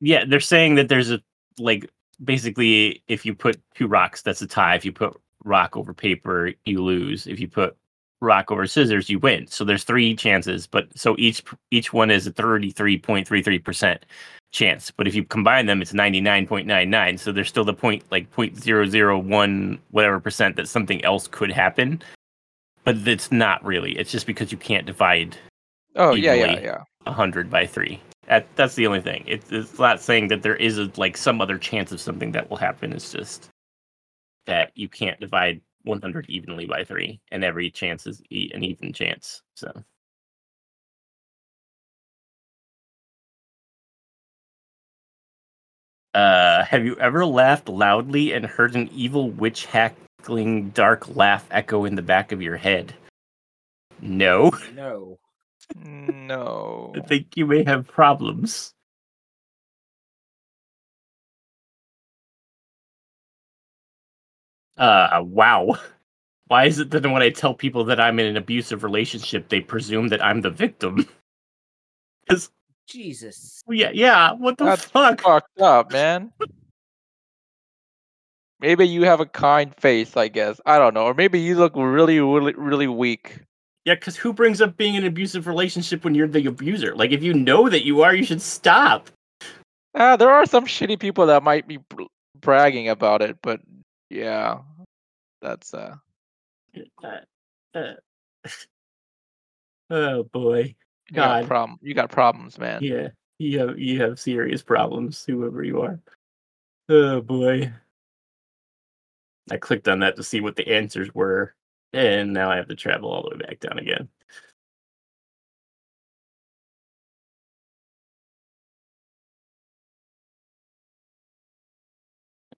yeah, they're saying that there's a like basically if you put two rocks, that's a tie. If you put rock over paper, you lose. If you put rock over scissors, you win. So there's three chances, but so each each one is a 33.33% chance. But if you combine them, it's 99.99. So there's still the point like 0.001 whatever percent that something else could happen. But it's not really. It's just because you can't divide oh yeah, yeah, yeah. 100 by 3 that, that's the only thing it's, it's not saying that there is a, like some other chance of something that will happen it's just that you can't divide 100 evenly by 3 and every chance is e- an even chance so uh have you ever laughed loudly and heard an evil witch hackling dark laugh echo in the back of your head no no. No. i think you may have problems Uh, wow. Why is it that when I tell people that I'm in an abusive relationship, they presume that I'm the victim? Because Jesus. yeah, yeah. What the That's fuck? Fucked up, man. Maybe you have a kind face, I guess. I don't know. Or maybe you look really, really, really weak. Yeah, because who brings up being in an abusive relationship when you're the abuser? Like, if you know that you are, you should stop. Ah, there are some shitty people that might be bragging about it, but yeah. that's uh Uh, uh, oh boy. you got God. problem. You got problems, man. Yeah, you have you have serious problems, whoever you are. Oh boy. I clicked on that to see what the answers were, and now I have to travel all the way back down again.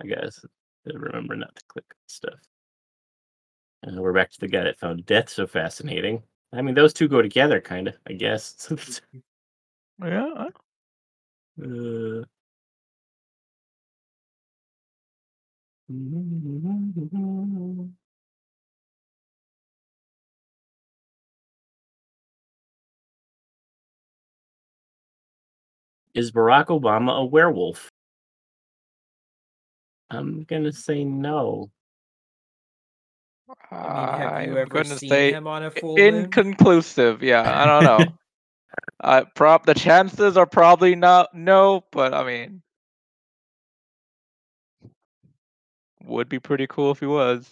I guess remember not to click stuff. And we're back to the guy that found death so fascinating. I mean, those two go together, kind of. I guess. Yeah. Uh, Is Barack Obama a werewolf? I'm gonna say no. I mean, have you I'm ever gonna seen say him on a full moon? inconclusive. Yeah, I don't know. uh, prop the chances are probably not no, but I mean, would be pretty cool if he was.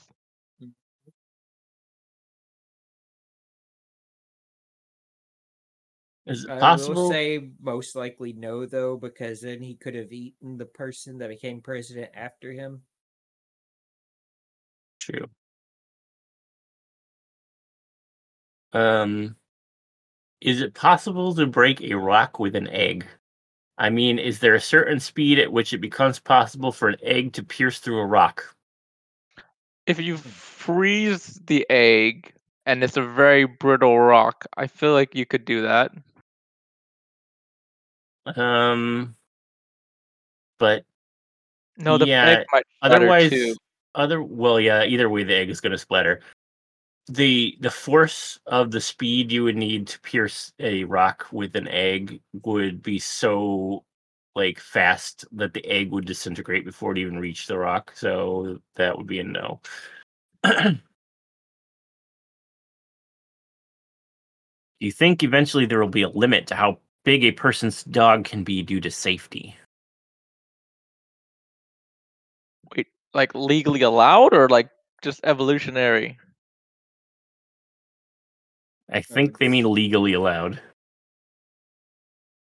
Is it I possible? will say most likely no, though, because then he could have eaten the person that became president after him. True. Um, is it possible to break a rock with an egg? I mean, is there a certain speed at which it becomes possible for an egg to pierce through a rock? If you freeze the egg and it's a very brittle rock, I feel like you could do that. Um, but No, the Yeah, egg might otherwise, other well, yeah. Either way, the egg is going to splatter. the The force of the speed you would need to pierce a rock with an egg would be so like fast that the egg would disintegrate before it even reached the rock. So that would be a no. Do you think eventually there will be a limit to how big a person's dog can be due to safety? Wait, like legally allowed or like just evolutionary? I think they mean legally allowed.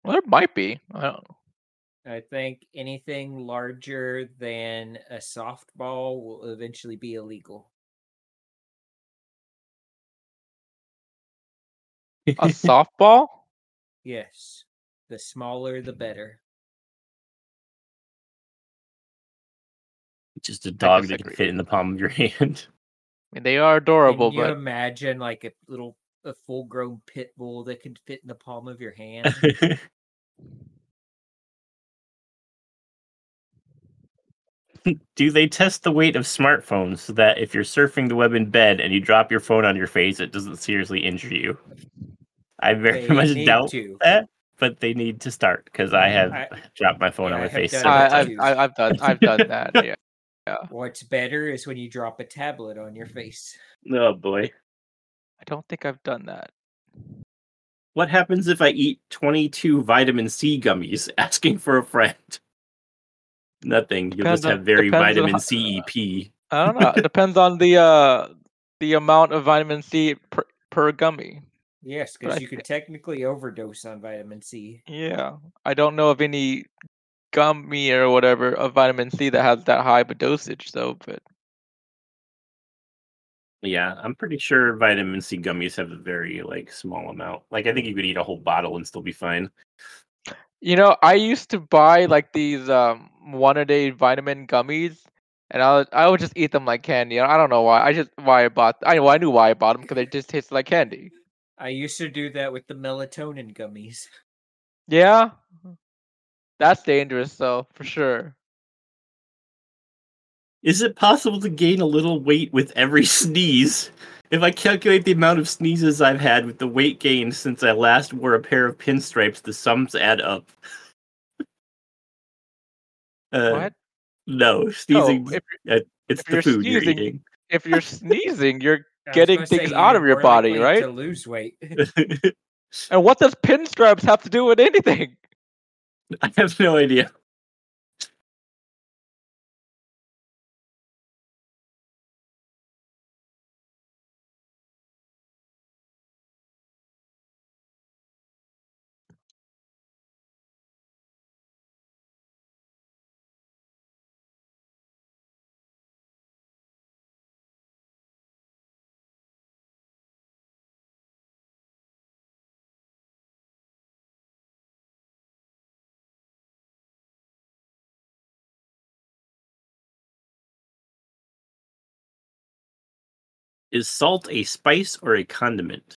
Well, there might be. I don't. I think anything larger than a softball will eventually be illegal. A softball? Yes. The smaller, the better. Just a dog that can fit in the palm of your hand. I mean, they are adorable, Can you but imagine like a little a full grown pit bull that can fit in the palm of your hand? Do they test the weight of smartphones so that if you're surfing the web in bed and you drop your phone on your face, it doesn't seriously injure you? I very They much need doubt to. that, but they need to start because I have I- dropped my phone yeah, on my have face. done I, I've, I, I've done I've done that. Yeah, What's better is when you drop a tablet on your face. Oh boy. I don't think I've done that. What happens if I eat 22 vitamin C gummies asking for a friend? Nothing. You'll Depends just on- have very depends on vitamin how- C EP. I don't know. It depends on the uh the amount of vitamin C per, per gummy. Yes, But because I you could technically overdose on vitamin C. Yeah, I don't know of any gummy or whatever of vitamin C that has that high of a dosage though. But Yeah, I'm pretty sure vitamin C gummies have a very like small amount. Like I think you could eat a whole bottle and still be fine. you know, I used to buy like these um one a day vitamin gummies, and I would, I would just eat them like candy. I don't know why. I just why I bought. I know I knew why I bought them because they just tasted like candy. I used to do that with the melatonin gummies. Yeah, that's dangerous though for sure. Is it possible to gain a little weight with every sneeze? If I calculate the amount of sneezes I've had with the weight gained since I last wore a pair of pinstripes, the sums add up. uh, what? No, No, sneezing. if uh, it's if the you're food you're sneezing, eating. if you're sneezing, you're I was Getting things out of your body, right? To lose weight. and what does pinstripes have to do with anything? I have no idea. Is salt a spice or a condiment?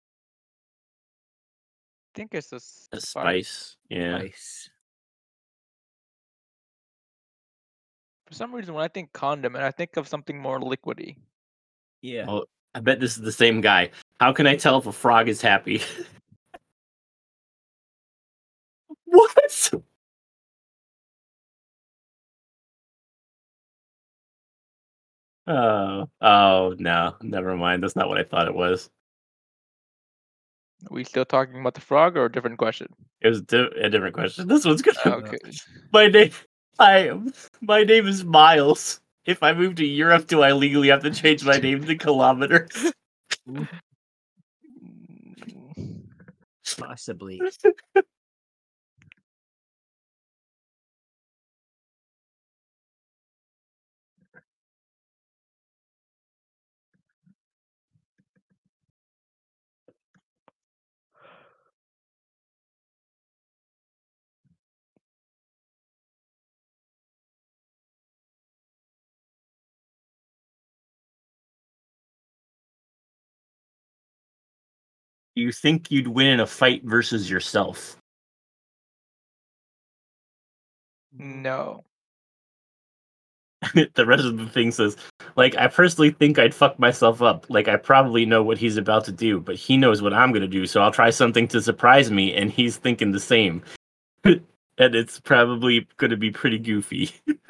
I think it's a, s- A spice. A spice. Yeah. Nice. For some reason, when I think condiment, I think of something more liquidy. Yeah. Oh, I bet this is the same guy. How can I tell if a frog is happy? what? Oh, oh no, never mind. That's not what I thought it was. Are we still talking about the frog or a different question? It was di- a different question. This one's good. Oh, okay. My name, I, my name is Miles. If I move to Europe, do I legally have to change my name to kilometers? Possibly. You think you'd win in a fight versus yourself? No. the rest of the thing says, like, I personally think I'd fuck myself up. Like, I probably know what he's about to do, but he knows what I'm gonna do, so I'll try something to surprise me, and he's thinking the same. and it's probably gonna be pretty goofy.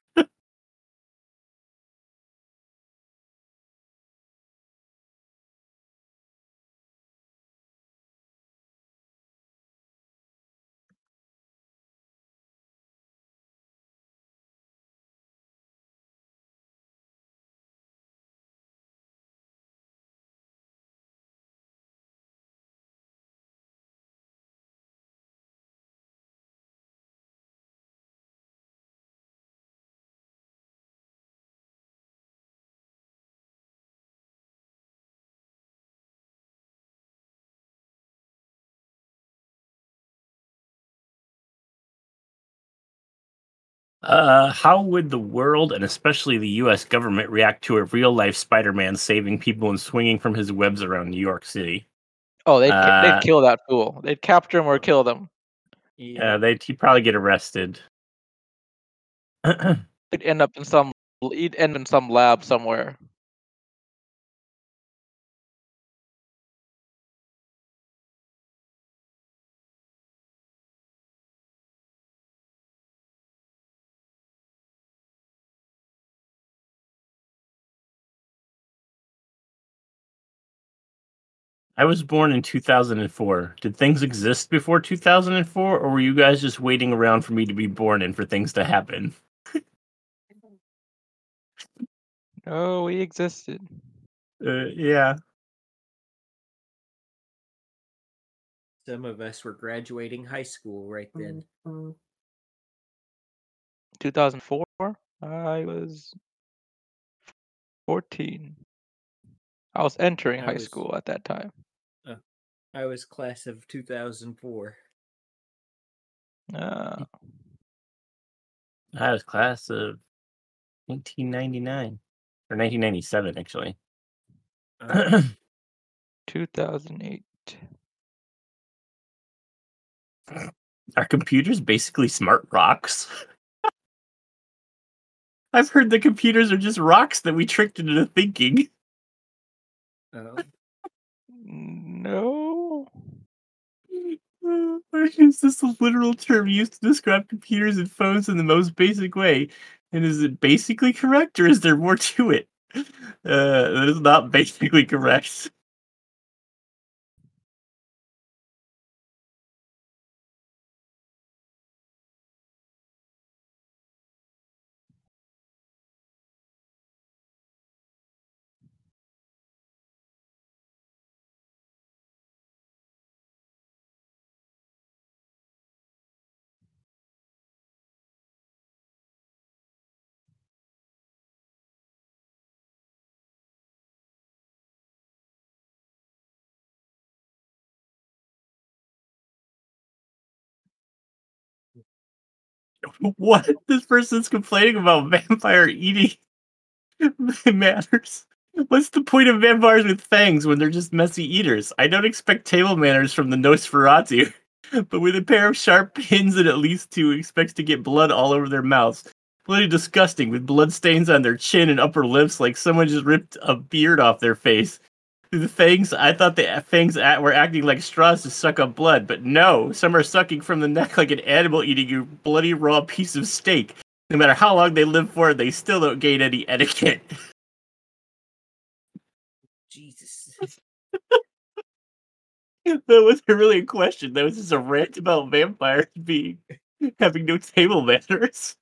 Uh, how would the world and especially the U.S. government react to a real-life Spider-Man saving people and swinging from his webs around New York City? Oh, they'd, Uh, they'd kill that fool. They'd capture him or kill them. Yeah, they'd he'd probably get arrested. He'd end up in some. He'd end in some lab somewhere. I was born in 2004. Did things exist before 2004, or were you guys just waiting around for me to be born and for things to happen? Oh, we existed. Uh, yeah. Some of us were graduating high school right then. 2004. I was 14. I was entering I high was- school at that time. I was class of 2004. Uh, I was class of 1999 or 1997, actually. Uh, 2008. Are computers basically smart rocks? I've heard the computers are just rocks that we tricked into thinking. oh, No. Is this a literal term used to describe computers and phones in the most basic way? And is it basically correct, or is there more to it? Uh, that is not basically correct. What? This person's complaining about vampire eating matters. What's the point of vampires with fangs when they're just messy eaters? I don't expect table manners from the Nosferatu, but with a pair of sharp pins and at least two expects to get blood all over their mouths. Bloody disgusting, with blood stains on their chin and upper lips like someone just ripped a beard off their face. The fangs, I thought the fangs act- were acting like straws to suck up blood, but no, some are sucking from the neck like an animal eating a bloody raw piece of steak. No matter how long they live for, they still don't gain any etiquette. Jesus. that wasn't really a question. That was just a rant about vampires being having no table manners.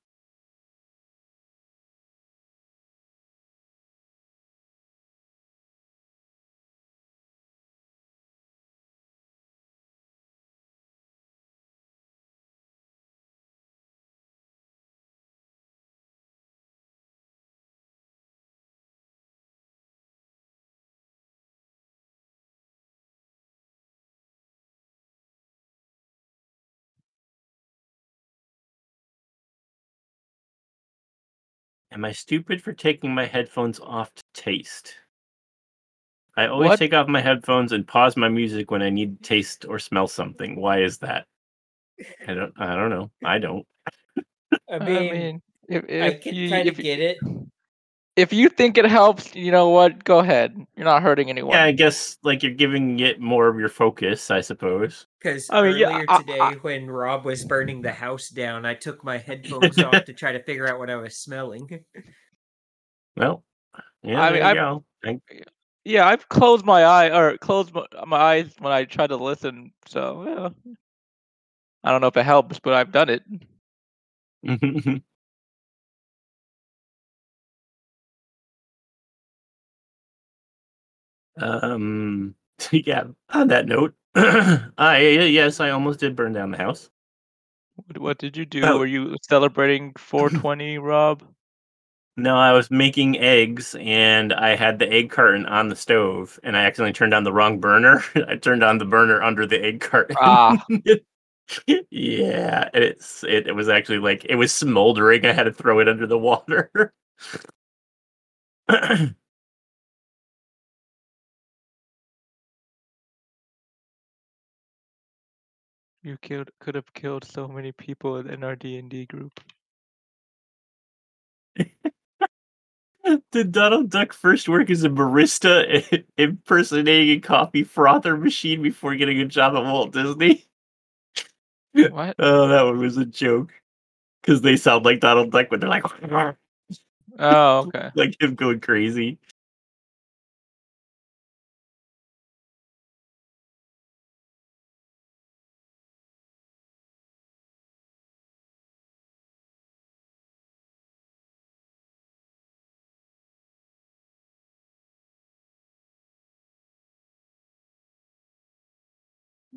Am I stupid for taking my headphones off to taste? I always What? take off my headphones and pause my music when I need to taste or smell something. Why is that? I don't I don't know. I don't. I I mean, mean, if, I can you kind if, of get it. If you think it helps, you know what? Go ahead. You're not hurting anyone. Yeah, I guess like you're giving it more of your focus, I suppose. Because I mean, yeah, earlier I- today, I- when Rob was burning the house down, I took my headphones off to try to figure out what I was smelling. Well, yeah, I mean, there I- you go. I- Yeah, I've closed my eye or closed my, my eyes when I try to listen. So yeah. I don't know if it helps, but I've done it. um yeah, on that note, I yes, I almost did burn down the house. What, what did you do? Oh. Were you celebrating 420, Rob? No, I was making eggs and I had the egg carton on the stove and I accidentally turned on the wrong burner. I turned on the burner under the egg carton. Ah. yeah, it's it, it was actually like it was smoldering. I had to throw it under the water. You killed could have killed so many people in our D and D group. Did Donald Duck first work as a barista impersonating a coffee frother machine before getting a job at Walt Disney? What? Oh, that one was a joke. Because they sound like Donald Duck when they're like, Oh, okay. like him going crazy.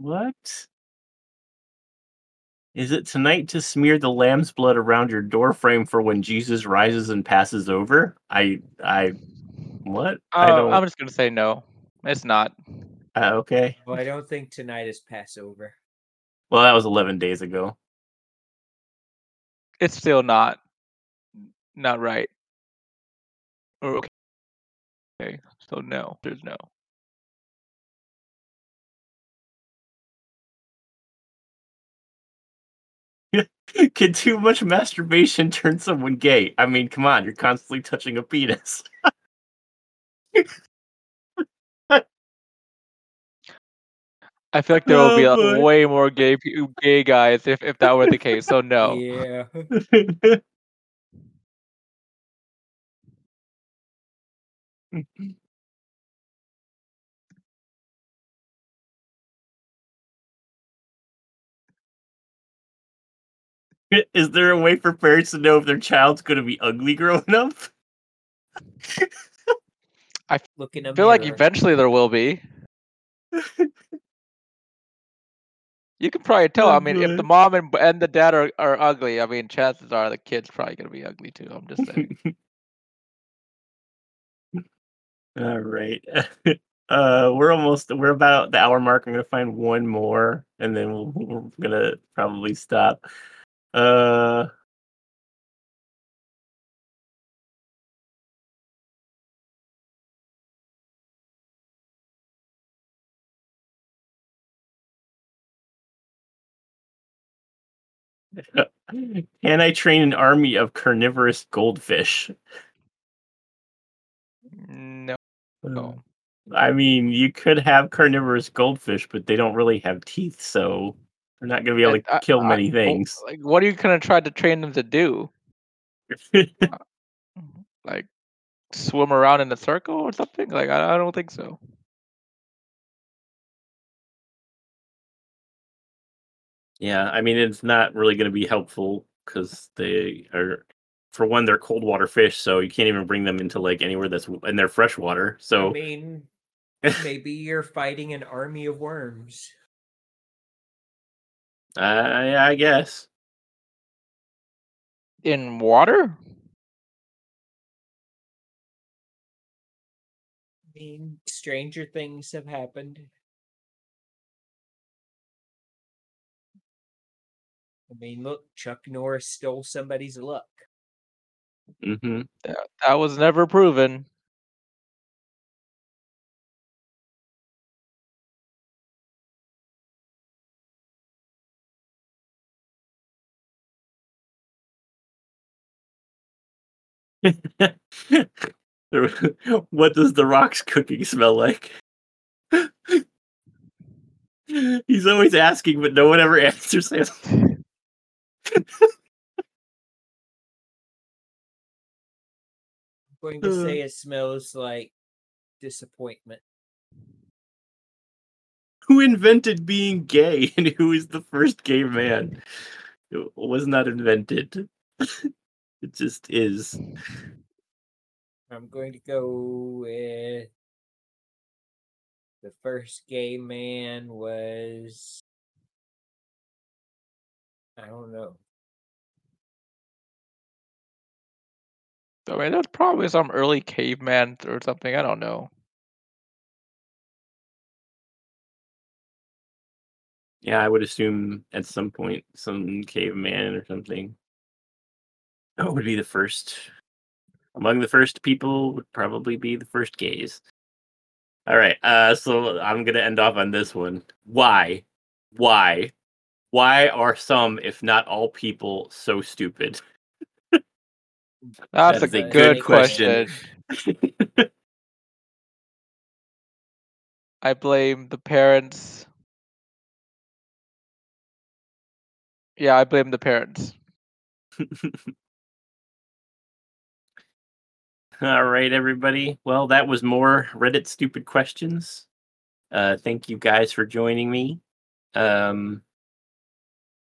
What? Is it tonight to smear the lamb's blood around your doorframe for when Jesus rises and passes over? I I what? I Uh, don't I'm just gonna say no. It's not. uh, okay. Well, I don't think tonight is Passover. Well, that was 11 days ago. It's still not. Not right. Or okay. Okay. So no. There's no. Can too much masturbation turn someone gay? I mean, come on, you're constantly touching a penis. I feel like there will be Oh, a, way more gay gay guys if, if that were the case. So no. Yeah. Is there a way for parents to know if their child's going to be ugly growing up? I Look in a I feel like mirror. eventually there will be. You can probably tell. Oh, I mean, if the mom and and the dad are, are ugly, I mean, chances are the kid's probably gonna be ugly too. I'm just saying. All right. Uh, we're almost we're about the hour mark. I'm gonna find one more, and then we'll, we're gonna probably stop. Uh, Can I train an army of carnivorous goldfish? No. no. I mean, you could have carnivorous goldfish, but they don't really have teeth, so they're not going to be able to I- I- kill I- many well, things. Like, what are you gonna try to train them to do? Uh, like, swim around in a circle or something? Like, I, I don't think so. yeah, I mean, it's not really going to be helpful because they are, for one, they're cold water fish, so you can't even bring them into like anywhere that's and they're freshwater. I So mean, maybe you're fighting an army of worms. I, I guess. In water? I mean, stranger things have happened. I mean, look, Chuck Norris stole somebody's luck. Mm-hmm. That, that was never proven. what does the rock's cooking smell like? He's always asking, but no one ever answers him. I'm going to Uh. say it smells like disappointment. Who invented being gay and who is the first gay man? It was not invented. It just is. Mm. I'm going to go with the first gay man was I don't know. I mean, that's probably some early caveman or something. I don't know. Yeah, I would assume at some point some caveman or something. Would be the first. Among the first people would probably be the first gays. All right, uh, so I'm gonna end off on this one. Why? Why? Why are some, if not all people, so stupid? That's That a good, good question. question. I blame the parents. Yeah, I blame the parents. All right, everybody. Well, that was more Reddit stupid questions. Uh, thank you guys for joining me. Um,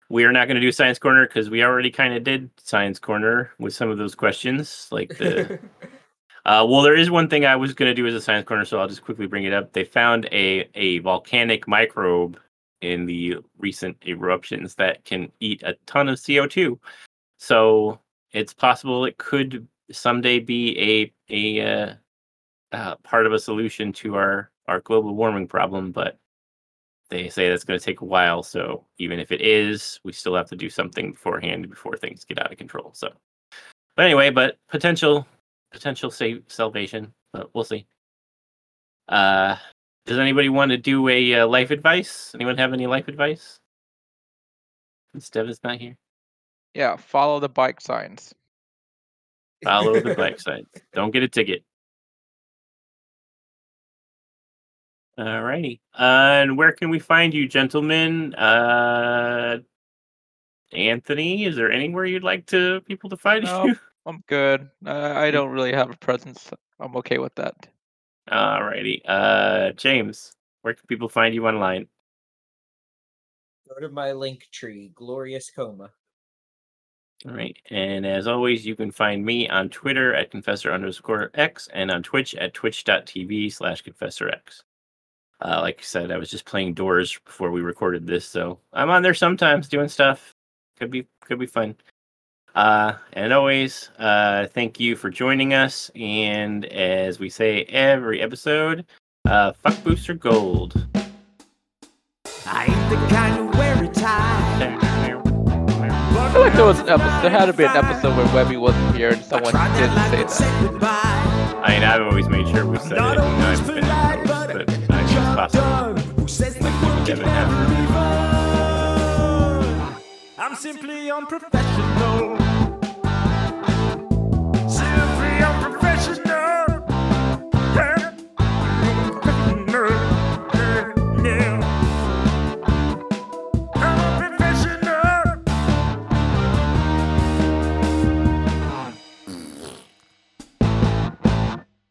we are not going to do Science Corner because we already kind of did Science Corner with some of those questions. Like the, uh, well, there is one thing I was going to do as a Science Corner, so I'll just quickly bring it up. They found a a volcanic microbe in the recent eruptions that can eat a ton of CO two. So it's possible it could someday be a a uh, uh, part of a solution to our our global warming problem, but they say that's going to take a while. So even if it is, we still have to do something beforehand before things get out of control. So, but anyway, but potential potential save salvation, but we'll see. Uh, does anybody want to do a uh, life advice? Anyone have any life advice? Since Devin's not here. Yeah, follow the bike signs. Follow the bike signs. Don't get a ticket. Alrighty. Uh, and where can we find you, gentlemen? Uh, Anthony, is there anywhere you'd like to people to find No. you? I'm good. I, I don't really have a presence. I'm okay with that. Alrighty. Uh, James, where can people find you online? Go to my Linktree, Glorious Coma. All right. And as always, you can find me on Twitter at confessor underscore x and on Twitch at twitch.tv slash confessor x. Uh, like I said, I was just playing doors before we recorded this, so I'm on there sometimes doing stuff. Could be could be fun. Uh, and always, uh, thank you for joining us. And as we say every episode, uh, fuck booster gold. I ain't the kind who wear a tie. I feel like there was an episode. There had to be an episode where Webby wasn't here and someone Tried did that say life, but that. said goodbye. I mean, I've always made sure we said it. Not You know, I've always been polite, close, but but I think it's job possible. done. Who says the Like work Devin can never Howard. be fun? I'm simply unprofessional.